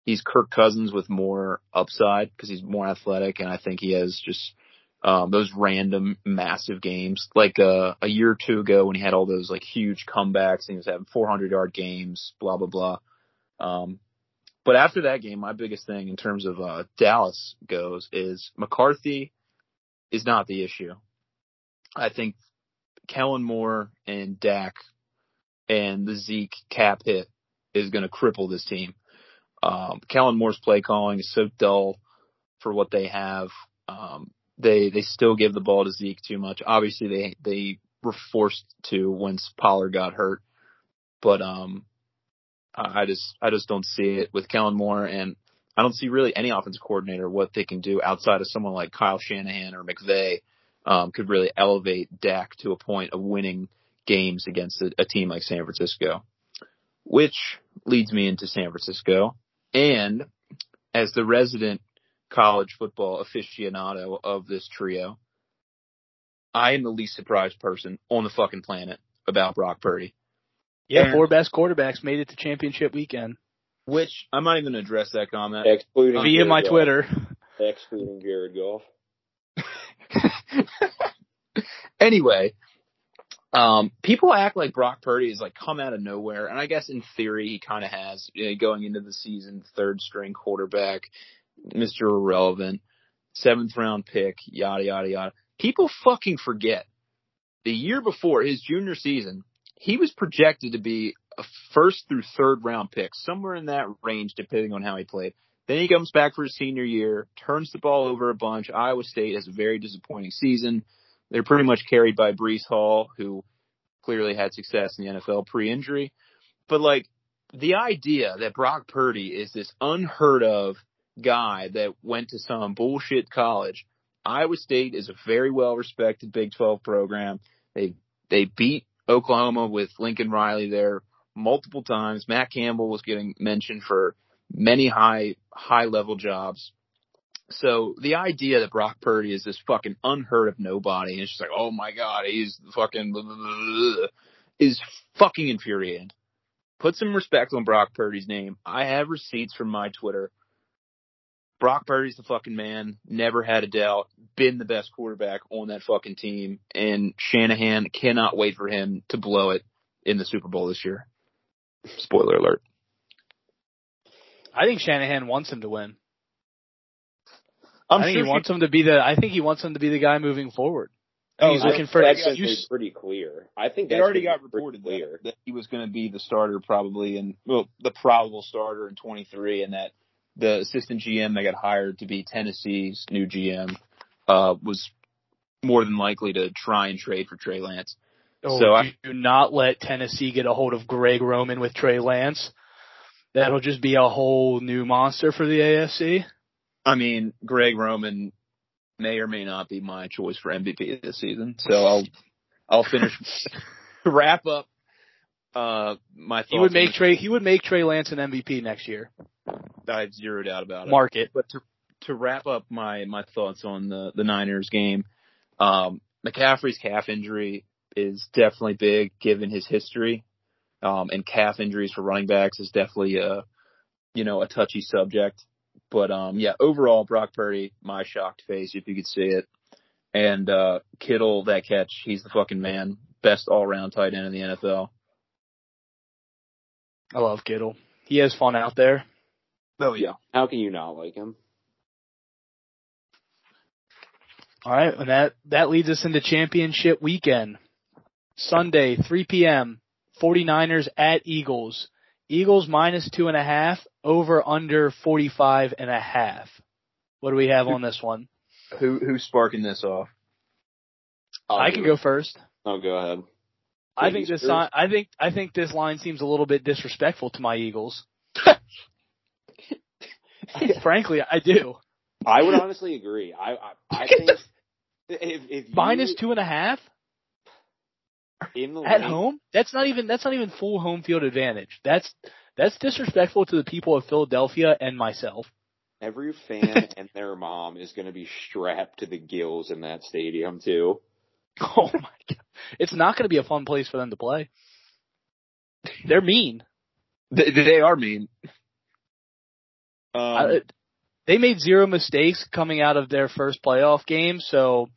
he's Kirk Cousins with more upside because he's more athletic, and I think he has just um, those random massive games, like uh, a year or two ago when he had all those like huge comebacks and he was having 400 yard games, blah blah blah. Um, but after that game, my biggest thing in terms of uh, Dallas goes is McCarthy is not the issue. I think Kellen Moore and Dak and the Zeke cap hit is going to cripple this team. Um, Kellen Moore's play calling is so dull for what they have. Um, they they still give the ball to Zeke too much. Obviously, they they were forced to once Pollard got hurt, but um, I just I just don't see it with Kellen Moore, and I don't see really any offensive coordinator what they can do outside of someone like Kyle Shanahan or McVay um, could really elevate Dak to a point of winning games against a, a team like San Francisco, which leads me into San Francisco, and as the resident college football aficionado of this trio, I am the least surprised person on the fucking planet about Brock Purdy. Yeah, And- four best quarterbacks made it to championship weekend Which I'm not even gonna address that comment. Excluding um, via Jared my Goff. Twitter. Excluding Jared Goff. anyway, um, people act like Brock Purdy is like come out of nowhere, and I guess in theory he kind of has. You know, going into the season, third string quarterback, Mister Irrelevant, seventh round pick, yada yada yada. People fucking forget the year before his junior season, he was projected to be a first through third round pick, somewhere in that range, depending on how he played. Then he comes back for his senior year, turns the ball over a bunch. Iowa State has a very disappointing season. They're pretty much carried by Breece Hall, who clearly had success in the NFL pre-injury. But like the idea that Brock Purdy is this unheard of guy that went to some bullshit college. Iowa State is a very well respected Big 12 program. They they beat Oklahoma with Lincoln Riley there multiple times. Matt Campbell was getting mentioned for many high high level jobs. So the idea that Brock Purdy is this fucking unheard of nobody, and it's just like, oh my god, he's fucking blah, blah, blah, is fucking infuriating. Put some respect on Brock Purdy's name. I have receipts from my Twitter. Brock Purdy's the fucking man. Never had a doubt. Been the best quarterback on that fucking team. And Shanahan cannot wait for him to blow it in the Super Bowl this year. Spoiler alert. I think Shanahan wants him to win. I'm I think sure he wants him to be the. I think he wants him to be the guy moving forward. Oh, he's I- looking for an that's been excuse. pretty clear. I think It already got reported clear. that, that he was going to be the starter probably and well the probable starter in 23 and that the assistant GM that got hired to be Tennessee's new GM uh was more than likely to try and trade for Trey Lance. Oh, So I- do not let Tennessee get a hold of Greg Roman with Trey Lance. That'll just be a whole new monster for the AFC. I mean, Greg Roman may or may not be my choice for MVP this season. So I'll I'll finish wrap up uh my thoughts He would make. Trey. He would make Trey Lance an MVP next year. I have zero doubt about it. Mark it. But to to wrap up my my thoughts on the the Niners game, um, McCaffrey's calf injury is definitely big given his history, um, and calf injuries for running backs is definitely a you know a touchy subject. But um, yeah, overall, Brock Purdy, my shocked face if you could see it, and uh, Kittle that catch, he's the fucking man, best all round tight end in the NFL. I love Kittle. He has fun out there. Oh yeah, How can you not like him? All right, and that that leads us into championship weekend. Sunday, 3 p.m. 49ers at Eagles. Eagles minus two and a half, over under 45 and a half. What do we have on this one? who who's sparking this off? I'll I can go first. Oh, go ahead. I think this line, I think I think this line seems a little bit disrespectful to my Eagles. Frankly, I do. I would honestly agree. I I, I think if if you, Minus two and a half in the at lane- home. That's not even that's not even full home field advantage. That's that's disrespectful to the people of Philadelphia and myself. Every fan and their mom is going to be strapped to the gills in that stadium too. Oh my god, it's not going to be a fun place for them to play. They're mean. They, they are mean. Um, I- they made zero mistakes coming out of their first playoff game, so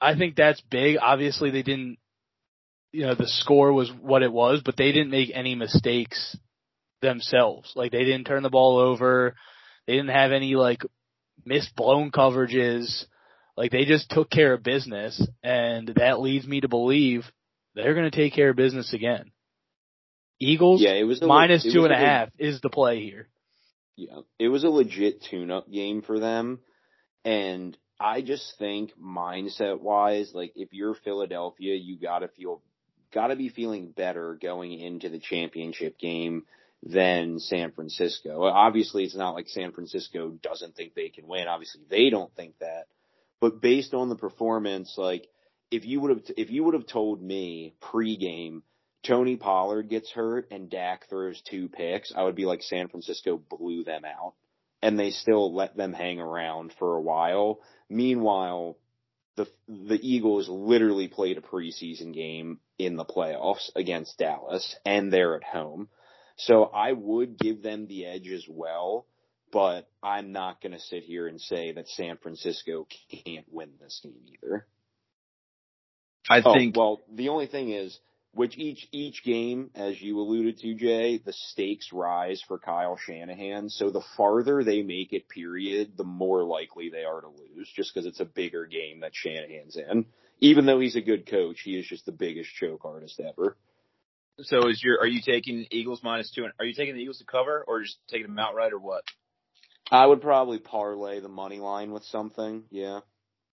I think that's big. Obviously, they didn't, you know, the score was what it was, but they didn't make any mistakes themselves. Like they didn't turn the ball over. They didn't have any like missed blown coverages. Like they just took care of business, and that leads me to believe they're going to take care of business again. Eagles Yeah, it was a minus it two was and a a half is the play here. Yeah, it was a legit tune-up game for them, and I just think mindset-wise, like if you're Philadelphia, you gotta feel, gotta be feeling better going into the championship game than San Francisco. Obviously, it's not like San Francisco doesn't think they can win. Obviously, they don't think that, but based on the performance, like if you would have, if you would have told me pregame Tony Pollard gets hurt and Dak throws two picks, I would be like San Francisco blew them out. And they still let them hang around for a while. Meanwhile, the the Eagles literally played a preseason game in the playoffs against Dallas and they're at home. So I would give them the edge as well, but I'm not going to sit here and say that San Francisco can't win this game either. I Oh, think well, the only thing is, which each each game, as you alluded to, Jay, the stakes rise for Kyle Shanahan. So the farther they make it, period, the more likely they are to lose, just because it's a bigger game that Shanahan's in. Even though he's a good coach, he is just the biggest choke artist ever. so. Is your are you taking Eagles minus two? and- Are you taking the Eagles to cover or just taking them outright or what? I would probably parlay the money line with something. Yeah.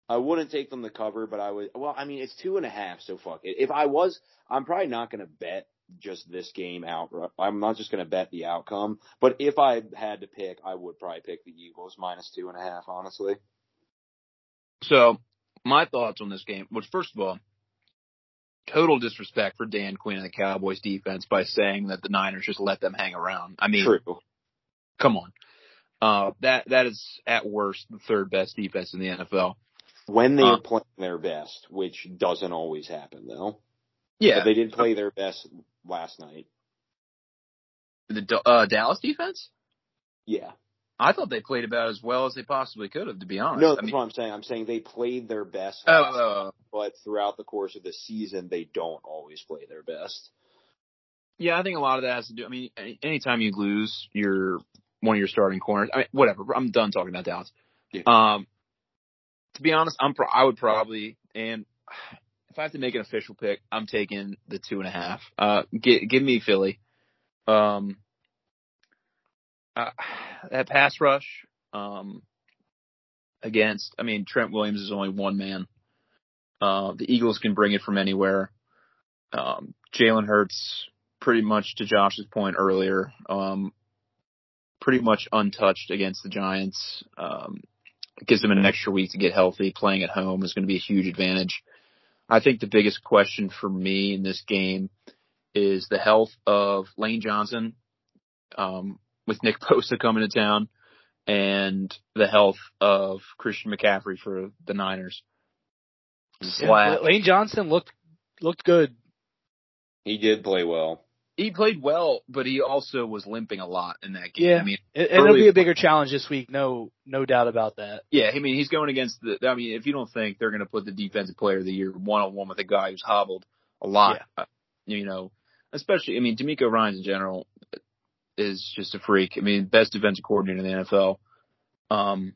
I wouldn't take them to cover, but I would. Well, I mean, it's two and a half, so fuck it. If I was, I'm probably not going to bet just this game out. I'm not just going to bet the outcome. But if I had to pick, I would probably pick the Eagles minus two and a half. Honestly, So my thoughts on this game was first of all, total disrespect for Dan Quinn and the Cowboys defense by saying that the Niners just let them hang around. I mean, true. come on. Uh, that that is at worst the third best defense in the NFL. When they are playing their best, which doesn't always happen though. Yeah, But they did play their best last night. the uh, Dallas defense. Yeah. I thought they played about as well as they possibly could have, to be honest. No, I that's mean, what I'm saying. I'm saying they played their best, oh, night, oh, oh. but throughout the course of the season, they don't always play their best. yeah, I think a lot of that has to do. I mean, any- anytime you lose your one of your starting corners, I mean, whatever. I'm done talking about Dallas. Yeah. Um, to be honest, I'm pro- I would probably and if I have to make an official pick, I'm taking the two and a half. Uh, gi- give me Philly. Um, uh, that pass rush, um, against, I mean, Trent Williams is only one man. Uh, the Eagles can bring it from anywhere. Um, Jalen Hurts, pretty much to Josh's point earlier, um, pretty much untouched against the Giants. Um, gives them an extra week to get healthy. Playing at home is going to be a huge advantage. I think the biggest question for me in this game is the health of Lane Johnson, um, with Nick Bosa coming to town, and the health of Christian McCaffrey for the Niners. Yeah, Lane Johnson looked looked good. He did play well. He played well, but he also was limping a lot in that game. Yeah. I mean, It, it'll be a bigger challenge this week. No, no doubt about that. yeah, I mean, he's going against the. I mean, if you don't think they're going to put the defensive player of the year one on one with a guy who's hobbled a lot, uh, you know, especially, I mean, DeMeco Ryans in general is just a freak. I mean, best defensive coordinator in the NFL. Um,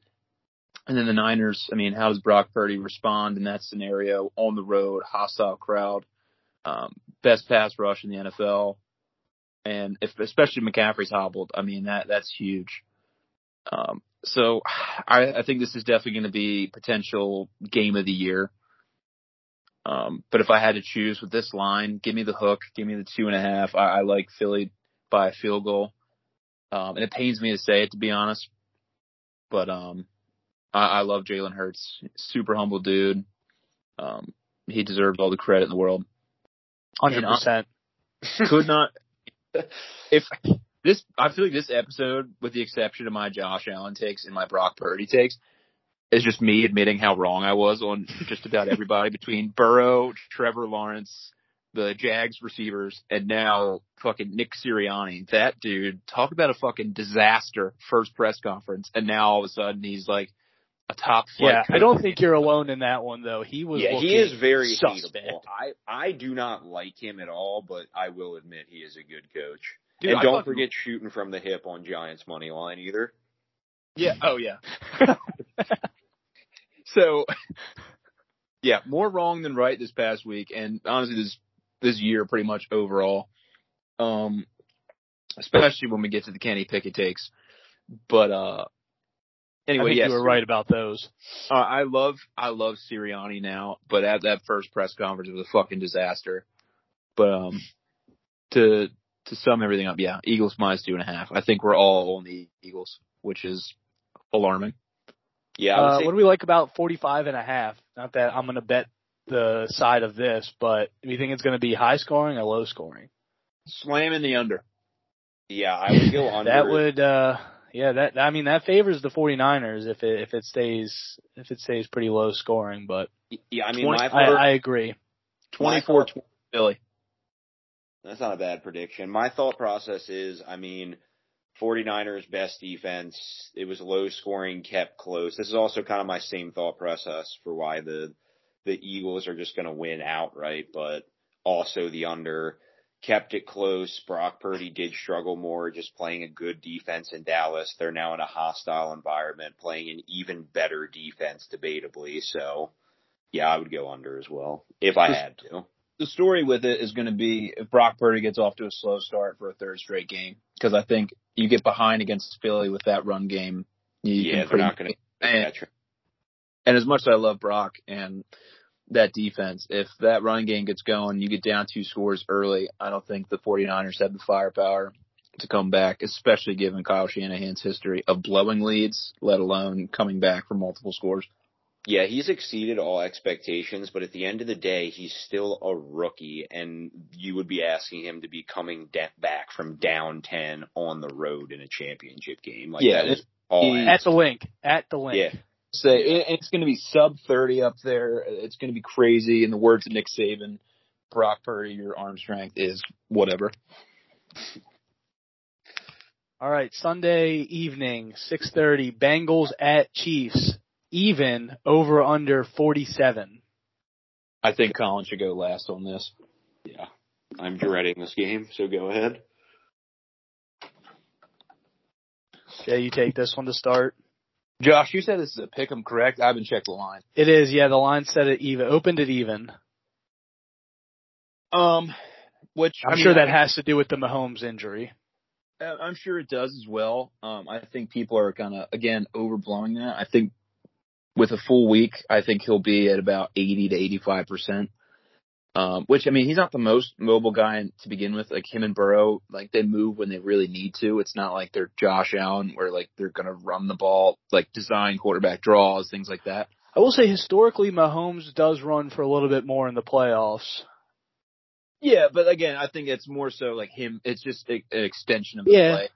and then the Niners, I mean, how does Brock Purdy respond in that scenario on the road, hostile crowd, um, best pass rush in the NFL, and if especially McCaffrey's hobbled, I mean that that's huge. Um, so I, I think this is definitely going to be potential game of the year. Um, but if I had to choose with this line, give me the hook, give me the two and a half. I, I like Philly by a field goal. Um, and it pains me to say it, to be honest, but, um, I, I love Jalen Hurts. Super humble dude. Um, he deserves all the credit in the world. Hundred percent. Could not, if this, I feel like this episode, with the exception of my Josh Allen takes and my Brock Purdy takes, is just me admitting how wrong I was on just about everybody between Burrow, Trevor Lawrence, the Jags receivers, and now fucking Nick Sirianni. That dude, talk about a fucking disaster first press conference, and now all of a sudden he's like a top flight. Yeah, I don't think you're alone in that one though. He was. yeah, he is very suspect. hateable. I I do not like him at all, but I will admit he is a good coach. Dude, and I don't fucking- forget shooting from the hip on Giants money line either. Yeah. Oh yeah. so yeah, more wrong than right this past week, and honestly, this this year pretty much overall. Um, especially when we get to the Kenny Pickett takes. But uh, I anyway, think yes, you were right about those. uh, I love I love Sirianni now, but at that first press conference it was a fucking disaster. But um, to to sum everything up, yeah, Eagles minus two and a half. I think we're all on the Eagles, which is alarming. Yeah, I Uh, say what do we like about 45 and a half? Not that I'm going to bet the side of this, but do you think it's going to be high scoring or low scoring? Slam in the under. yeah, I would go under. That would, uh, yeah, that, I mean, that favors the 49ers if it, if it stays, if it stays pretty low scoring, but yeah, I mean, 20 my I, thought, I agree. 24 Philly. that's not a bad prediction. My thought process is, I mean, 49ers best defense. It was low scoring, kept close. This is also kind of my same thought process for why the the Eagles are just going to win outright, but also the under kept it close. Brock Purdy did struggle more just playing a good defense in Dallas. They're now in a hostile environment, playing an even better defense debatably. So, yeah, I would go under as well if I had to. The story with it is going to be if Brock Purdy gets off to a slow start for a third straight game, because I think you get behind against Philly with that run game. You Yeah, they're pretty- not going to. and, and as much as I love Brock and that defense, if that run game gets going, you get down two scores early, I don't think the 49ers have the firepower to come back, especially given Kyle Shanahan's history of blowing leads, let alone coming back for multiple scores. Yeah, he's exceeded all expectations, but at the end of the day, he's still a rookie, and you would be asking him to be coming da- back from down ten on the road in a championship game. Like Yeah, that is All in. At the Linc. At the Linc. Yeah. Say it, it's going to be sub thirty up there. It's going to be crazy. In the words of Nick Saban, Brock Purdy, your arm strength is whatever. All right, Sunday evening, 6:30, Bengals at Chiefs, even over under 47. I think Colin should go last on this. Yeah. I'm dreading this game, so go ahead. Jay, you take this one to start. Josh, you said this is a pick 'em, correct? I haven't checked the line. It is, yeah, the line said it even, opened it even. Um, which I'm I mean, sure that I- has to do with the Mahomes injury. Uh, I'm sure it does as well. Um, I think people are kind of again overblowing that. I think with a full week, I think he'll be at about 80 to 85 percent. Um, which I mean, he's not the most mobile guy to begin with. Like him and Burrow, like they move when they really need to. It's not like they're Josh Allen, where like they're gonna run the ball, like design quarterback draws, things like that. I will say historically Mahomes does run for a little bit more in the playoffs. Yeah, but again, I think it's more so like him. It's just a, an extension of the Yeah. play.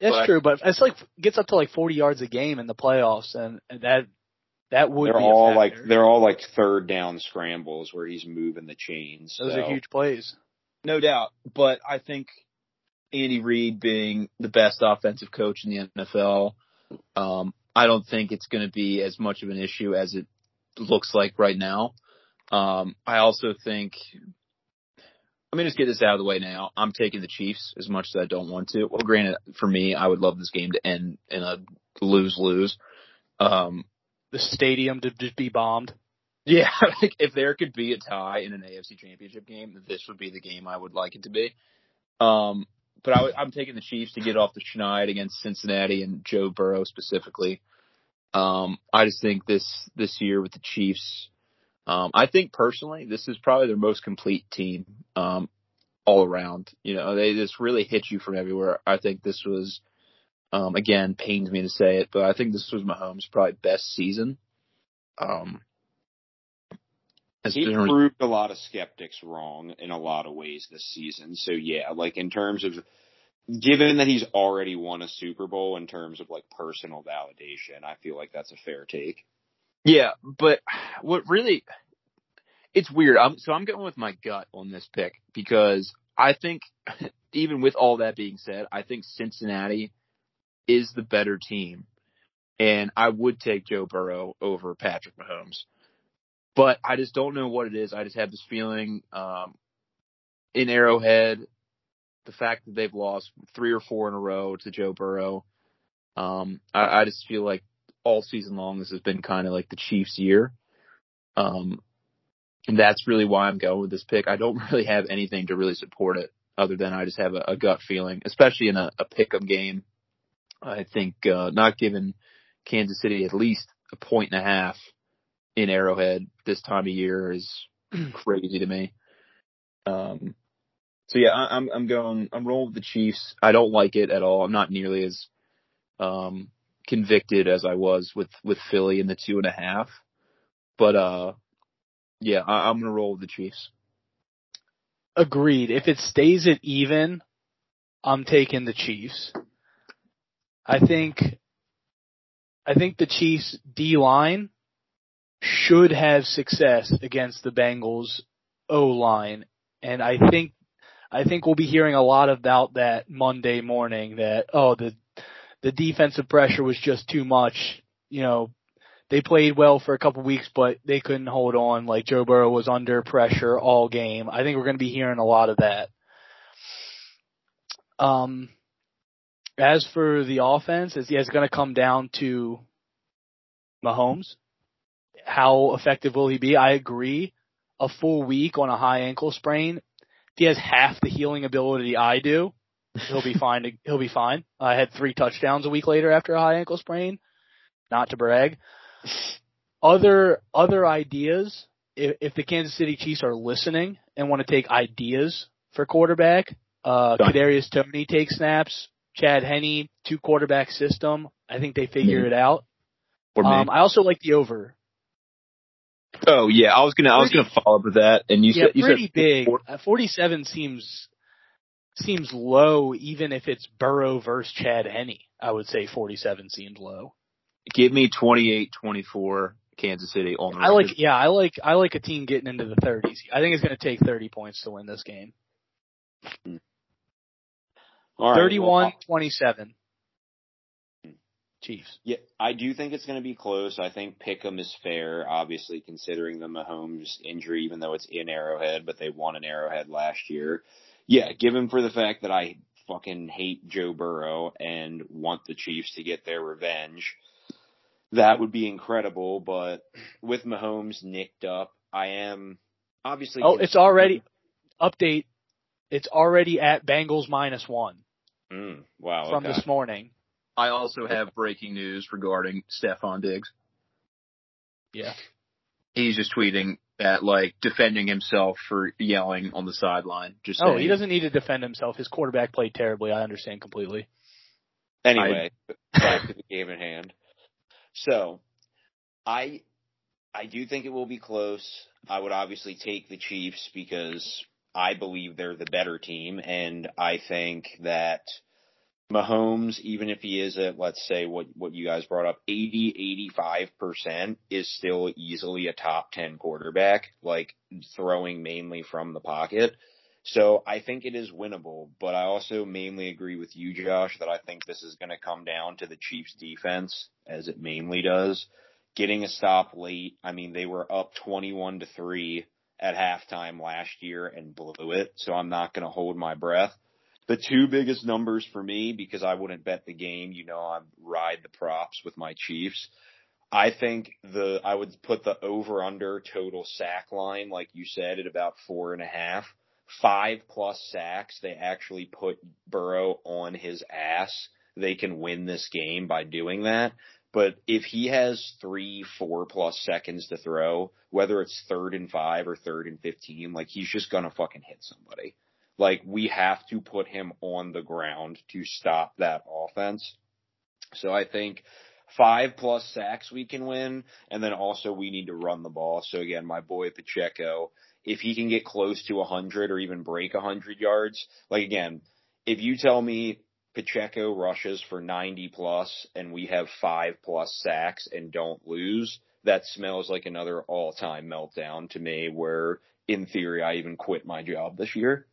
That's But- true, but it's like gets up to like 40 yards a game in the playoffs and, and that that would They're be a all like they're all like third down scrambles where he's moving the chains. Those so. are huge plays. No doubt. But I think Andy Reid being the best offensive coach in the NFL, um, I don't think it's going to be as much of an issue as it looks like right now. Um, I also think, let me just get this out of the way now. I'm taking the Chiefs as much as I don't want to. Well, granted, for me, I would love this game to end in a lose-lose. Um, The stadium to just be bombed. yeah, like if there could be a tie in an AFC Championship game, this would be the game I would like it to be. Um, but I, am taking the Chiefs to get off the schneid against Cincinnati and Joe Burrow specifically. Um, I just think this this year with the Chiefs, um, I think personally this is probably their most complete team um, all around. You know, they just really hit you from everywhere. I think this was, um, again, pains me to say it, but I think this was Mahomes' probably best season. Um, He generally- proved a lot of skeptics wrong in a lot of ways this season. So yeah, like in terms of given that he's already won a Super Bowl in terms of like personal validation, I feel like that's a fair take. Yeah, but what really it's weird. I'm so I'm going with my gut on this pick because I think even with all that being said, I think Cincinnati is the better team. And I would take Joe Burrow over Patrick Mahomes. But I just don't know what it is. I just have this feeling um in Arrowhead, the fact that they've lost three or four in a row to Joe Burrow, um, I, I just feel like all season long this has been kind of like the Chiefs' year. Um, and that's really why I'm going with this pick. I don't really have anything to really support it other than I just have a, a gut feeling, especially in a, a pick 'em game. I think uh, not giving Kansas City at least a point and a half in Arrowhead this time of year is crazy to me. Um, so yeah, I, I'm I'm going. I'm rolling with the Chiefs. I don't like it at all. I'm not nearly as um, convicted as I was with with Philly in the two and a half. But uh, yeah, I, I'm gonna roll with the Chiefs. Agreed. If it stays at even, I'm taking the Chiefs. I think, I think the Chiefs D line should have success against the Bengals O line. And I think, I think we'll be hearing a lot about that Monday morning that, oh, the, the defensive pressure was just too much. You know, they played well for a couple weeks, but they couldn't hold on. Like Joe Burrow was under pressure all game. I think we're going to be hearing a lot of that. Um, as for the offense, it's, yeah, it's going to come down to Mahomes. How effective will he be? I agree. A full week on a high ankle sprain. If he has half the healing ability I do, he'll be fine. To, he'll be fine. I had three touchdowns a week later after a high ankle sprain. Not to brag. Other other ideas. If, if the Kansas City Chiefs are listening and want to take ideas for quarterback, uh. Kadarius Toney takes snaps. Chad Henne, two quarterback system. I think they figure Mhm. it out. Um, I also like the over. oh yeah, I was gonna I was pretty- gonna follow up with that. And you yeah, said you pretty said big. Uh, Forty-seven seems seems low, even if it's Burrow versus Chad Henne. I would say 47 seems low. Give me 28-24 Kansas City on the I like, yeah, I like, I like a team getting into the 30s. I think it's going to take 30 points to win this game. All right, 31 well, 27. Hmm. Chiefs. Yeah, I do think it's going to be close. I think Pick'em is fair, obviously considering the Mahomes injury, even though it's in Arrowhead, but they won an Arrowhead last year. Yeah, given for the fact that I fucking hate Joe Burrow and want the Chiefs to get their revenge, that would be incredible. But with Mahomes nicked up, I am obviously. Oh, it's already update. It's already at Bengals minus one Mm, wow. from okay. this morning. I also have breaking news regarding Stefon Diggs. Yeah. He's just tweeting at like defending himself for yelling on the sideline. Just Oh, saying, he doesn't need to defend himself. His quarterback played terribly. I understand completely. Anyway, back to the game at hand. So, I, I do think it will be close. I would obviously take the Chiefs because I believe they're the better team, and I think that Mahomes, even if he is at, let's say, what, what you guys brought up, 80, 85% is still easily a top 10 quarterback, like throwing mainly from the pocket. So I think it is winnable, but I also mainly agree with you, Josh, that I think this is going to come down to the Chiefs defense as it mainly does. Getting a stop late. I mean, they were up 21 to 3 at halftime last year and blew it. So I'm not going to hold my breath. The two biggest numbers for me, because I wouldn't bet the game, you know, I ride the props with my Chiefs. I think the, I would put the over under total sack line, like you said, at about four and a half. Five plus sacks, they actually put Burrow on his ass. They can win this game by doing that. But if he has three, four plus seconds to throw, whether it's third and five or third and 15, like he's just gonna fucking hit somebody. Like we have to put him on the ground to stop that offense. So I think five plus sacks we can win, and then also we need to run the ball. So again, my boy Pacheco, if he can get close to 100 or even break 100 yards, like again, if you tell me Pacheco rushes for 90 plus and we have five plus sacks and don't lose, that smells like another all-time meltdown to me where in theory I even quit my job this year.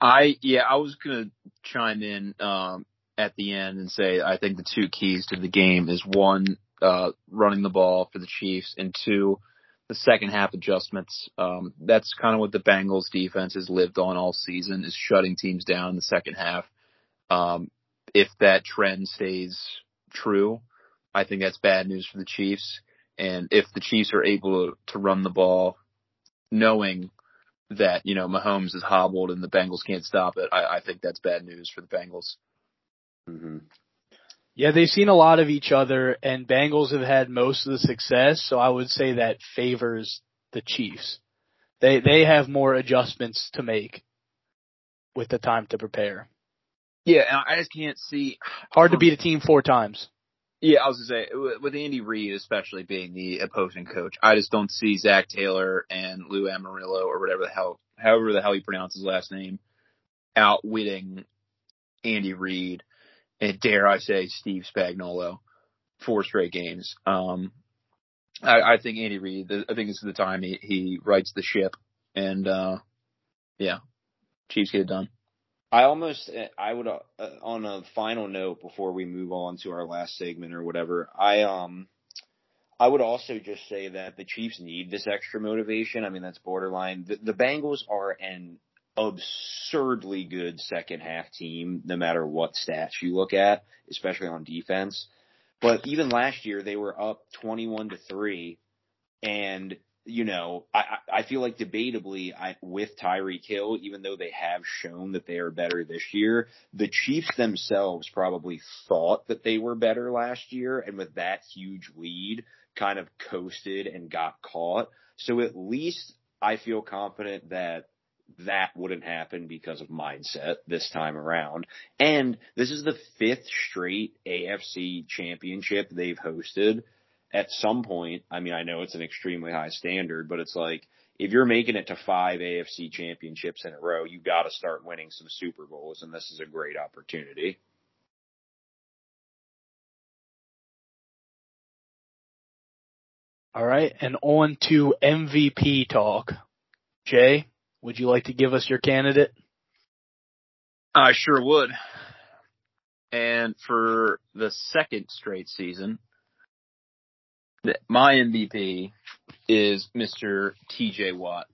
I yeah, I was gonna chime in um, at the end and say I think the two keys to the game is one, uh, running the ball for the Chiefs, and two, the second half adjustments. Um, that's kind of what the Bengals defense has lived on all season is shutting teams down in the second half. Um, if that trend stays true, I think that's bad news for the Chiefs. And if the Chiefs are able to, run the ball, knowing that you know Mahomes is hobbled and the Bengals can't stop it, I, I think that's bad news for the Bengals. Mm-hmm. Yeah, they've seen a lot of each other, and Bengals have had most of the success. So I would say that favors the Chiefs. They they have more adjustments to make with the time to prepare. Yeah, and I just can't see. Hard to beat a team four times. Yeah, I was gonna say with- Andy Reid, especially being the opposing coach, I just don't see Zac Taylor and Lou Amarillo or whatever the hell, however the hell you pronounce his last name, outwitting Andy Reid and dare I say Steve Spagnuolo, four straight games. Um, I, I think Andy Reid. I think this is the time he he rights the ship, and uh, yeah, Chiefs get it done. I almost, I would, uh, on a final note before we move on to our last segment or whatever, I, um, I would also just say that the Chiefs need this extra motivation. I mean, that's borderline. The, the Bengals are an absurdly good second half team, no matter what stats you look at, especially on defense. But even last year, they were up 21 to 3 and you know, I, I feel like debatably I, with Tyreek Hill, even though they have shown that they are better this year, the Chiefs themselves probably thought that they were better last year and with that huge lead kind of coasted and got caught. So at least I feel confident that that wouldn't happen because of mindset this time around. And this is the fifth straight AFC championship they've hosted at some point, I mean, I know it's an extremely high standard, but it's like if you're making it to five AFC championships in a row, you got to start winning some Super Bowls, and this is a great opportunity. All right, and on to MVP talk. Jay, would you like to give us your candidate? I sure would. And for the second straight season, my MVP is Mr. TJ Watt.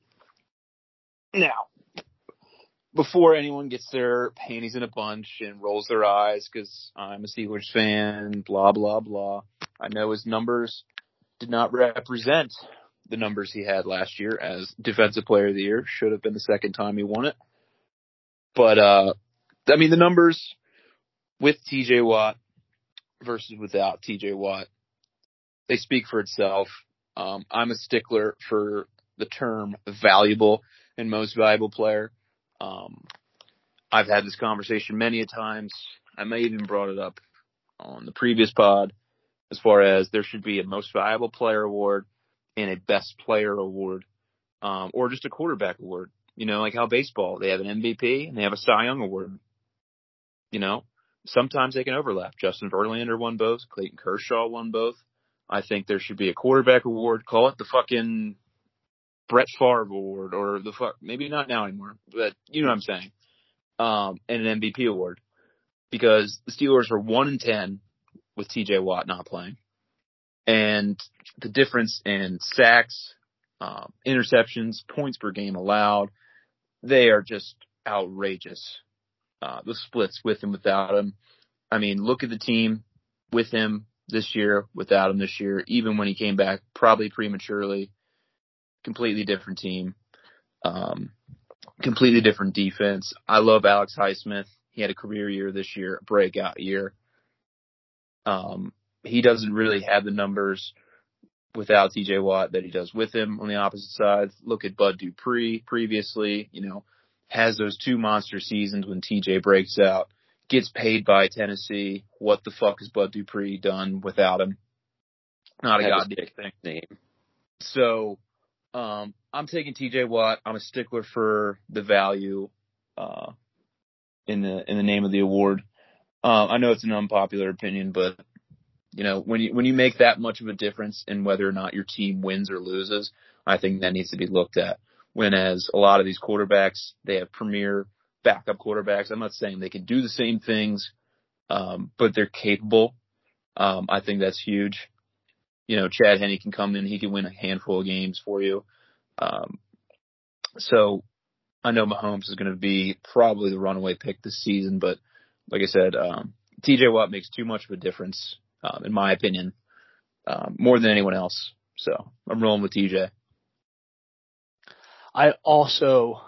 Now, before anyone gets their panties in a bunch and rolls their eyes because I'm a Steelers fan, blah, blah, blah, I know his numbers did not represent the numbers he had last year as defensive player of the year. Should have been the second time he won it. But, uh, I mean, the numbers with TJ Watt versus without TJ Watt, they speak for itself. Um, I'm a stickler for the term valuable and most valuable player. Um, I've had this conversation many a times. I may even brought it up on the previous pod as far as there should be a most valuable player award and a best player award, um, or just a quarterback award. You know, like how baseball, they have an MVP and they have a Cy Young award. You know, sometimes they can overlap. Justin Verlander won both. Clayton Kershaw won both. I think there should be a quarterback award. Call it the fucking Brett Favre award or the fuck, maybe not now anymore, but you know what I'm saying. Um, and an MVP award because the Steelers are one in 10 with TJ Watt not playing. And the difference in sacks, um, interceptions, points per game allowed, they are just outrageous. Uh, the splits with and without him. I mean, look at the team with him this year, without him this year, even when he came back probably prematurely. Completely different team. Um, completely different defense. I love Alex Highsmith. He had a career year this year, a breakout year. Um, he doesn't really have the numbers without TJ Watt that he does with him on the opposite side. Look at Bud Dupree previously, you know, has those two monster seasons when TJ breaks out, gets paid by Tennessee. What the fuck has Bud Dupree done without him? Not a goddamn thing. Name. So, um, I'm taking TJ Watt. I'm a stickler for the value, uh, in the, in the name of the award. Uh, I know it's an unpopular opinion, but you know, when you when you make that much of a difference in whether or not your team wins or loses, I think that needs to be looked at. Whereas a lot of these quarterbacks, they have premier backup quarterbacks. I'm not saying they can do the same things, um, but they're capable. Um, I think that's huge. You know, Chad Henne can come in, he can win a handful of games for you. Um, so I know Mahomes is going to be probably the runaway pick this season, but like I said, um, TJ Watt makes too much of a difference um, in my opinion, um, more than anyone else. So I'm rolling with TJ. I also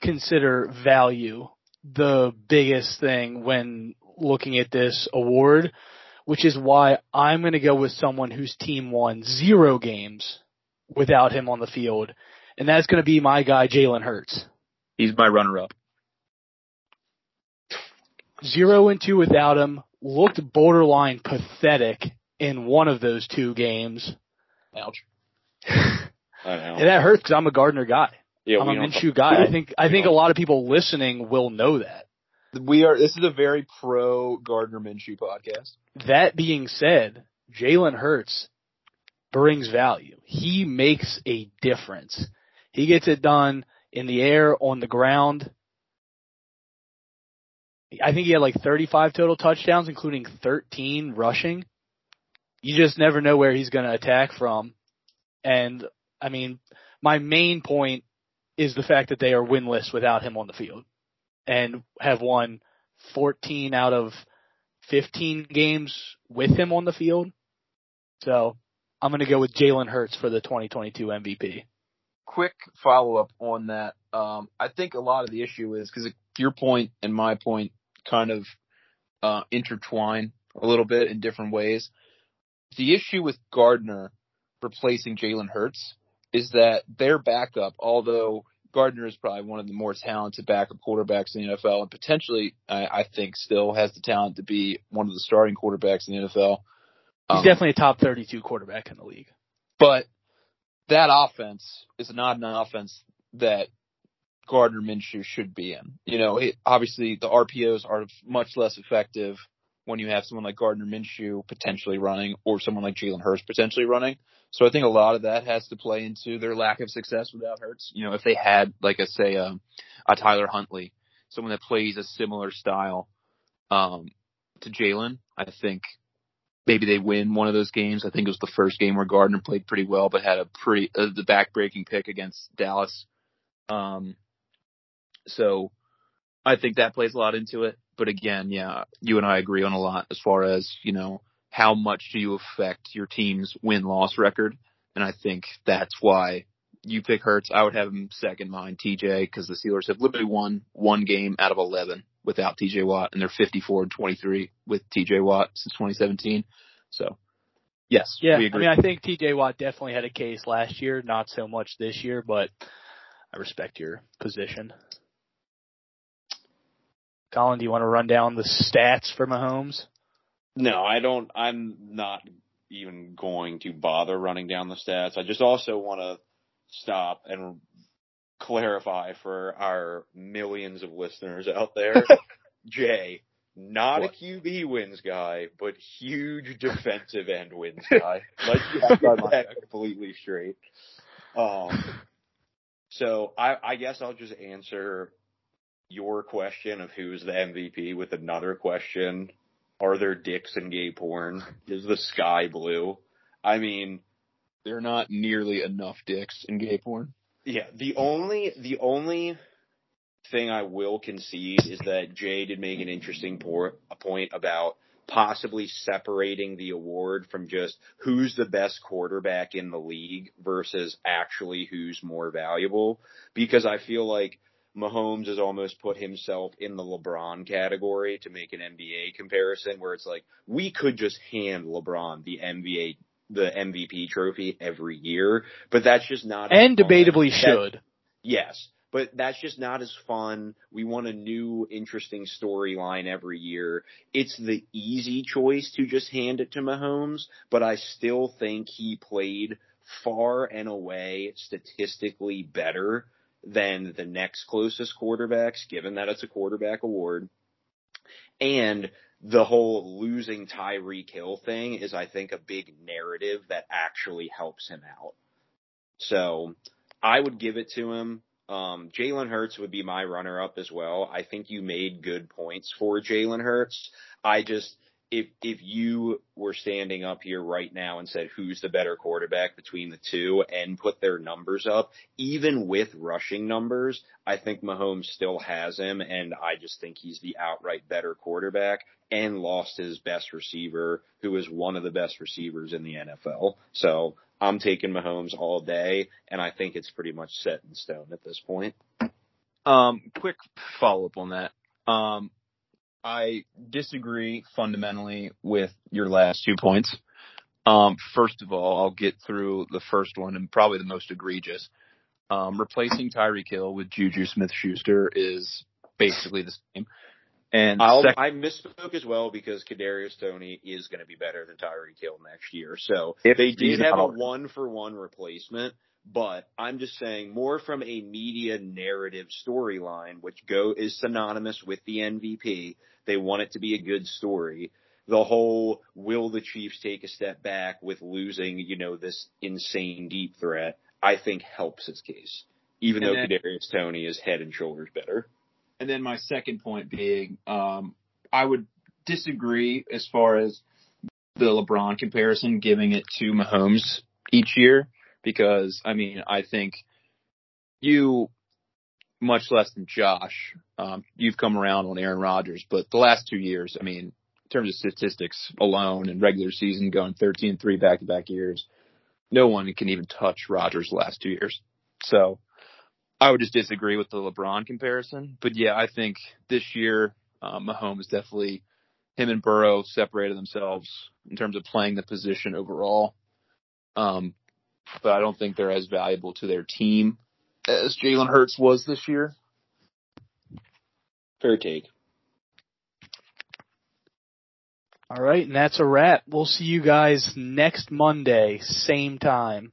consider value the biggest thing when looking at this award, which is why I'm going to go with someone whose team won zero games without him on the field, and that's going to be my guy Jalen Hurts. He's my runner-up. Zero and two without him, looked borderline pathetic in one of those two games. Ouch. I know. And that hurts because I'm a Gardner guy. Yeah, I'm a Minshew guy. I think I think a lot of people listening will know that. We are. This is a very pro Gardner Minshew podcast. That being said, Jalen Hurts brings value. He makes a difference. He gets it done in the air, on the ground. I think he had like 35 total touchdowns, including 13 rushing. You just never know where he's going to attack from. And I mean, my main point is the fact that they are winless without him on the field and have won 14 out of 15 games with him on the field. So I'm going to go with Jalen Hurts for the 2022 MVP. Quick follow up on that. Um, I think a lot of the issue is because your point and my point kind of uh, intertwine a little bit in different ways. The issue with Gardner replacing Jalen Hurts is that their backup, although Gardner is probably one of the more talented backup quarterbacks in the NFL, and potentially, I, I think, still has the talent to be one of the starting quarterbacks in the NFL. He's Um, definitely a top 32 quarterback in the league. But that offense is not an offense that Gardner Minshew should be in. You know, it, obviously the RPOs are much less effective when you have someone like Gardner Minshew potentially running or someone like Jalen Hurts potentially running. So I think a lot of that has to play into their lack of success without Hurts. You know, if they had like a say a, um, a Tyler Huntley, someone that plays a similar style um, to Jalen, I think maybe they win one of those games. I think it was the first game where Gardner played pretty well, but had a pretty uh, the back breaking pick against Dallas. Um, so I think that plays a lot into it. But again, yeah, you and I agree on a lot as far as you know how much do you affect your team's win loss record, and I think that's why you pick Hurts. I would have him second mine, TJ, because the Steelers have literally won one game out of 11 without TJ Watt, and they're 54 and 23 with TJ Watt since 2017. So, yes, yeah. I mean, I think TJ Watt definitely had a case last year, not so much this year, but I respect your position. Colin, do you want to run down the stats for Mahomes? No, I don't. I'm not even going to bother running down the stats. I just also want to stop and clarify for our millions of listeners out there. Jay, not what? a QB wins guy, but huge defensive end wins guy. Let's get that completely straight. Um, so I, I guess I'll just answer your question of who's the MVP with another question. Are there dicks in gay porn? Is the sky blue? I mean, there are not nearly enough dicks in gay porn. Yeah, the only the only thing I will concede is that Jay did make an interesting por- a point about possibly separating the award from just who's the best quarterback in the league versus actually who's more valuable because I feel like Mahomes has almost put himself in the LeBron category to make an NBA comparison where it's like we could just hand LeBron the NBA the MVP trophy every year, but that's just not and debatably should. Yes, but that's just not as fun. We want a new, interesting storyline every year. It's the easy choice to just hand it to Mahomes, but I still think he played far and away statistically better than the next closest quarterbacks, given that it's a quarterback award. And the whole losing Tyreek Hill thing is, I think, a big narrative that actually helps him out. So I would give it to him. Um, Jalen Hurts would be my runner up as well. I think you made good points for Jalen Hurts. I just, if if you were standing up here right now and said who's the better quarterback between the two and put their numbers up, even with rushing numbers, I think Mahomes still has him, and I just think he's the outright better quarterback and lost his best receiver, who is one of the best receivers in the NFL. So I'm taking Mahomes all day, and I think it's pretty much set in stone at this point. Um, quick follow up on that. Um, I disagree fundamentally with your last two points. Um, first of all, I'll get through the first one and probably the most egregious. Um, replacing Tyreek Hill with Juju Smith Schuster is basically the same. And sec- i misspoke as well because Kadarius Toney is going to be better than Tyreek Hill next year. So if they did have a one for one replacement, but I'm just saying more from a media narrative storyline, which go is synonymous with the MVP. They want it to be a good story. The whole will the Chiefs take a step back with losing, you know, this insane deep threat, I think helps his case. Even and though then, Kadarius Toney is head and shoulders better. And then my second point being, um, I would disagree as far as the LeBron comparison, giving it to Mahomes each year because I mean I think you much less than Josh. Um, you've come around on Aaron Rodgers, but the last two years, I mean, in terms of statistics alone and regular season going 13-3 back-to-back years, no one can even touch Rodgers last two years. So I would just disagree with the LeBron comparison. But yeah, I think this year, uh, Mahomes definitely, him and Burrow separated themselves in terms of playing the position overall. Um, but I don't think they're as valuable to their team as Jalen Hurts was this year. Fair take. All right, and that's a wrap. We'll see you guys next Monday, same time.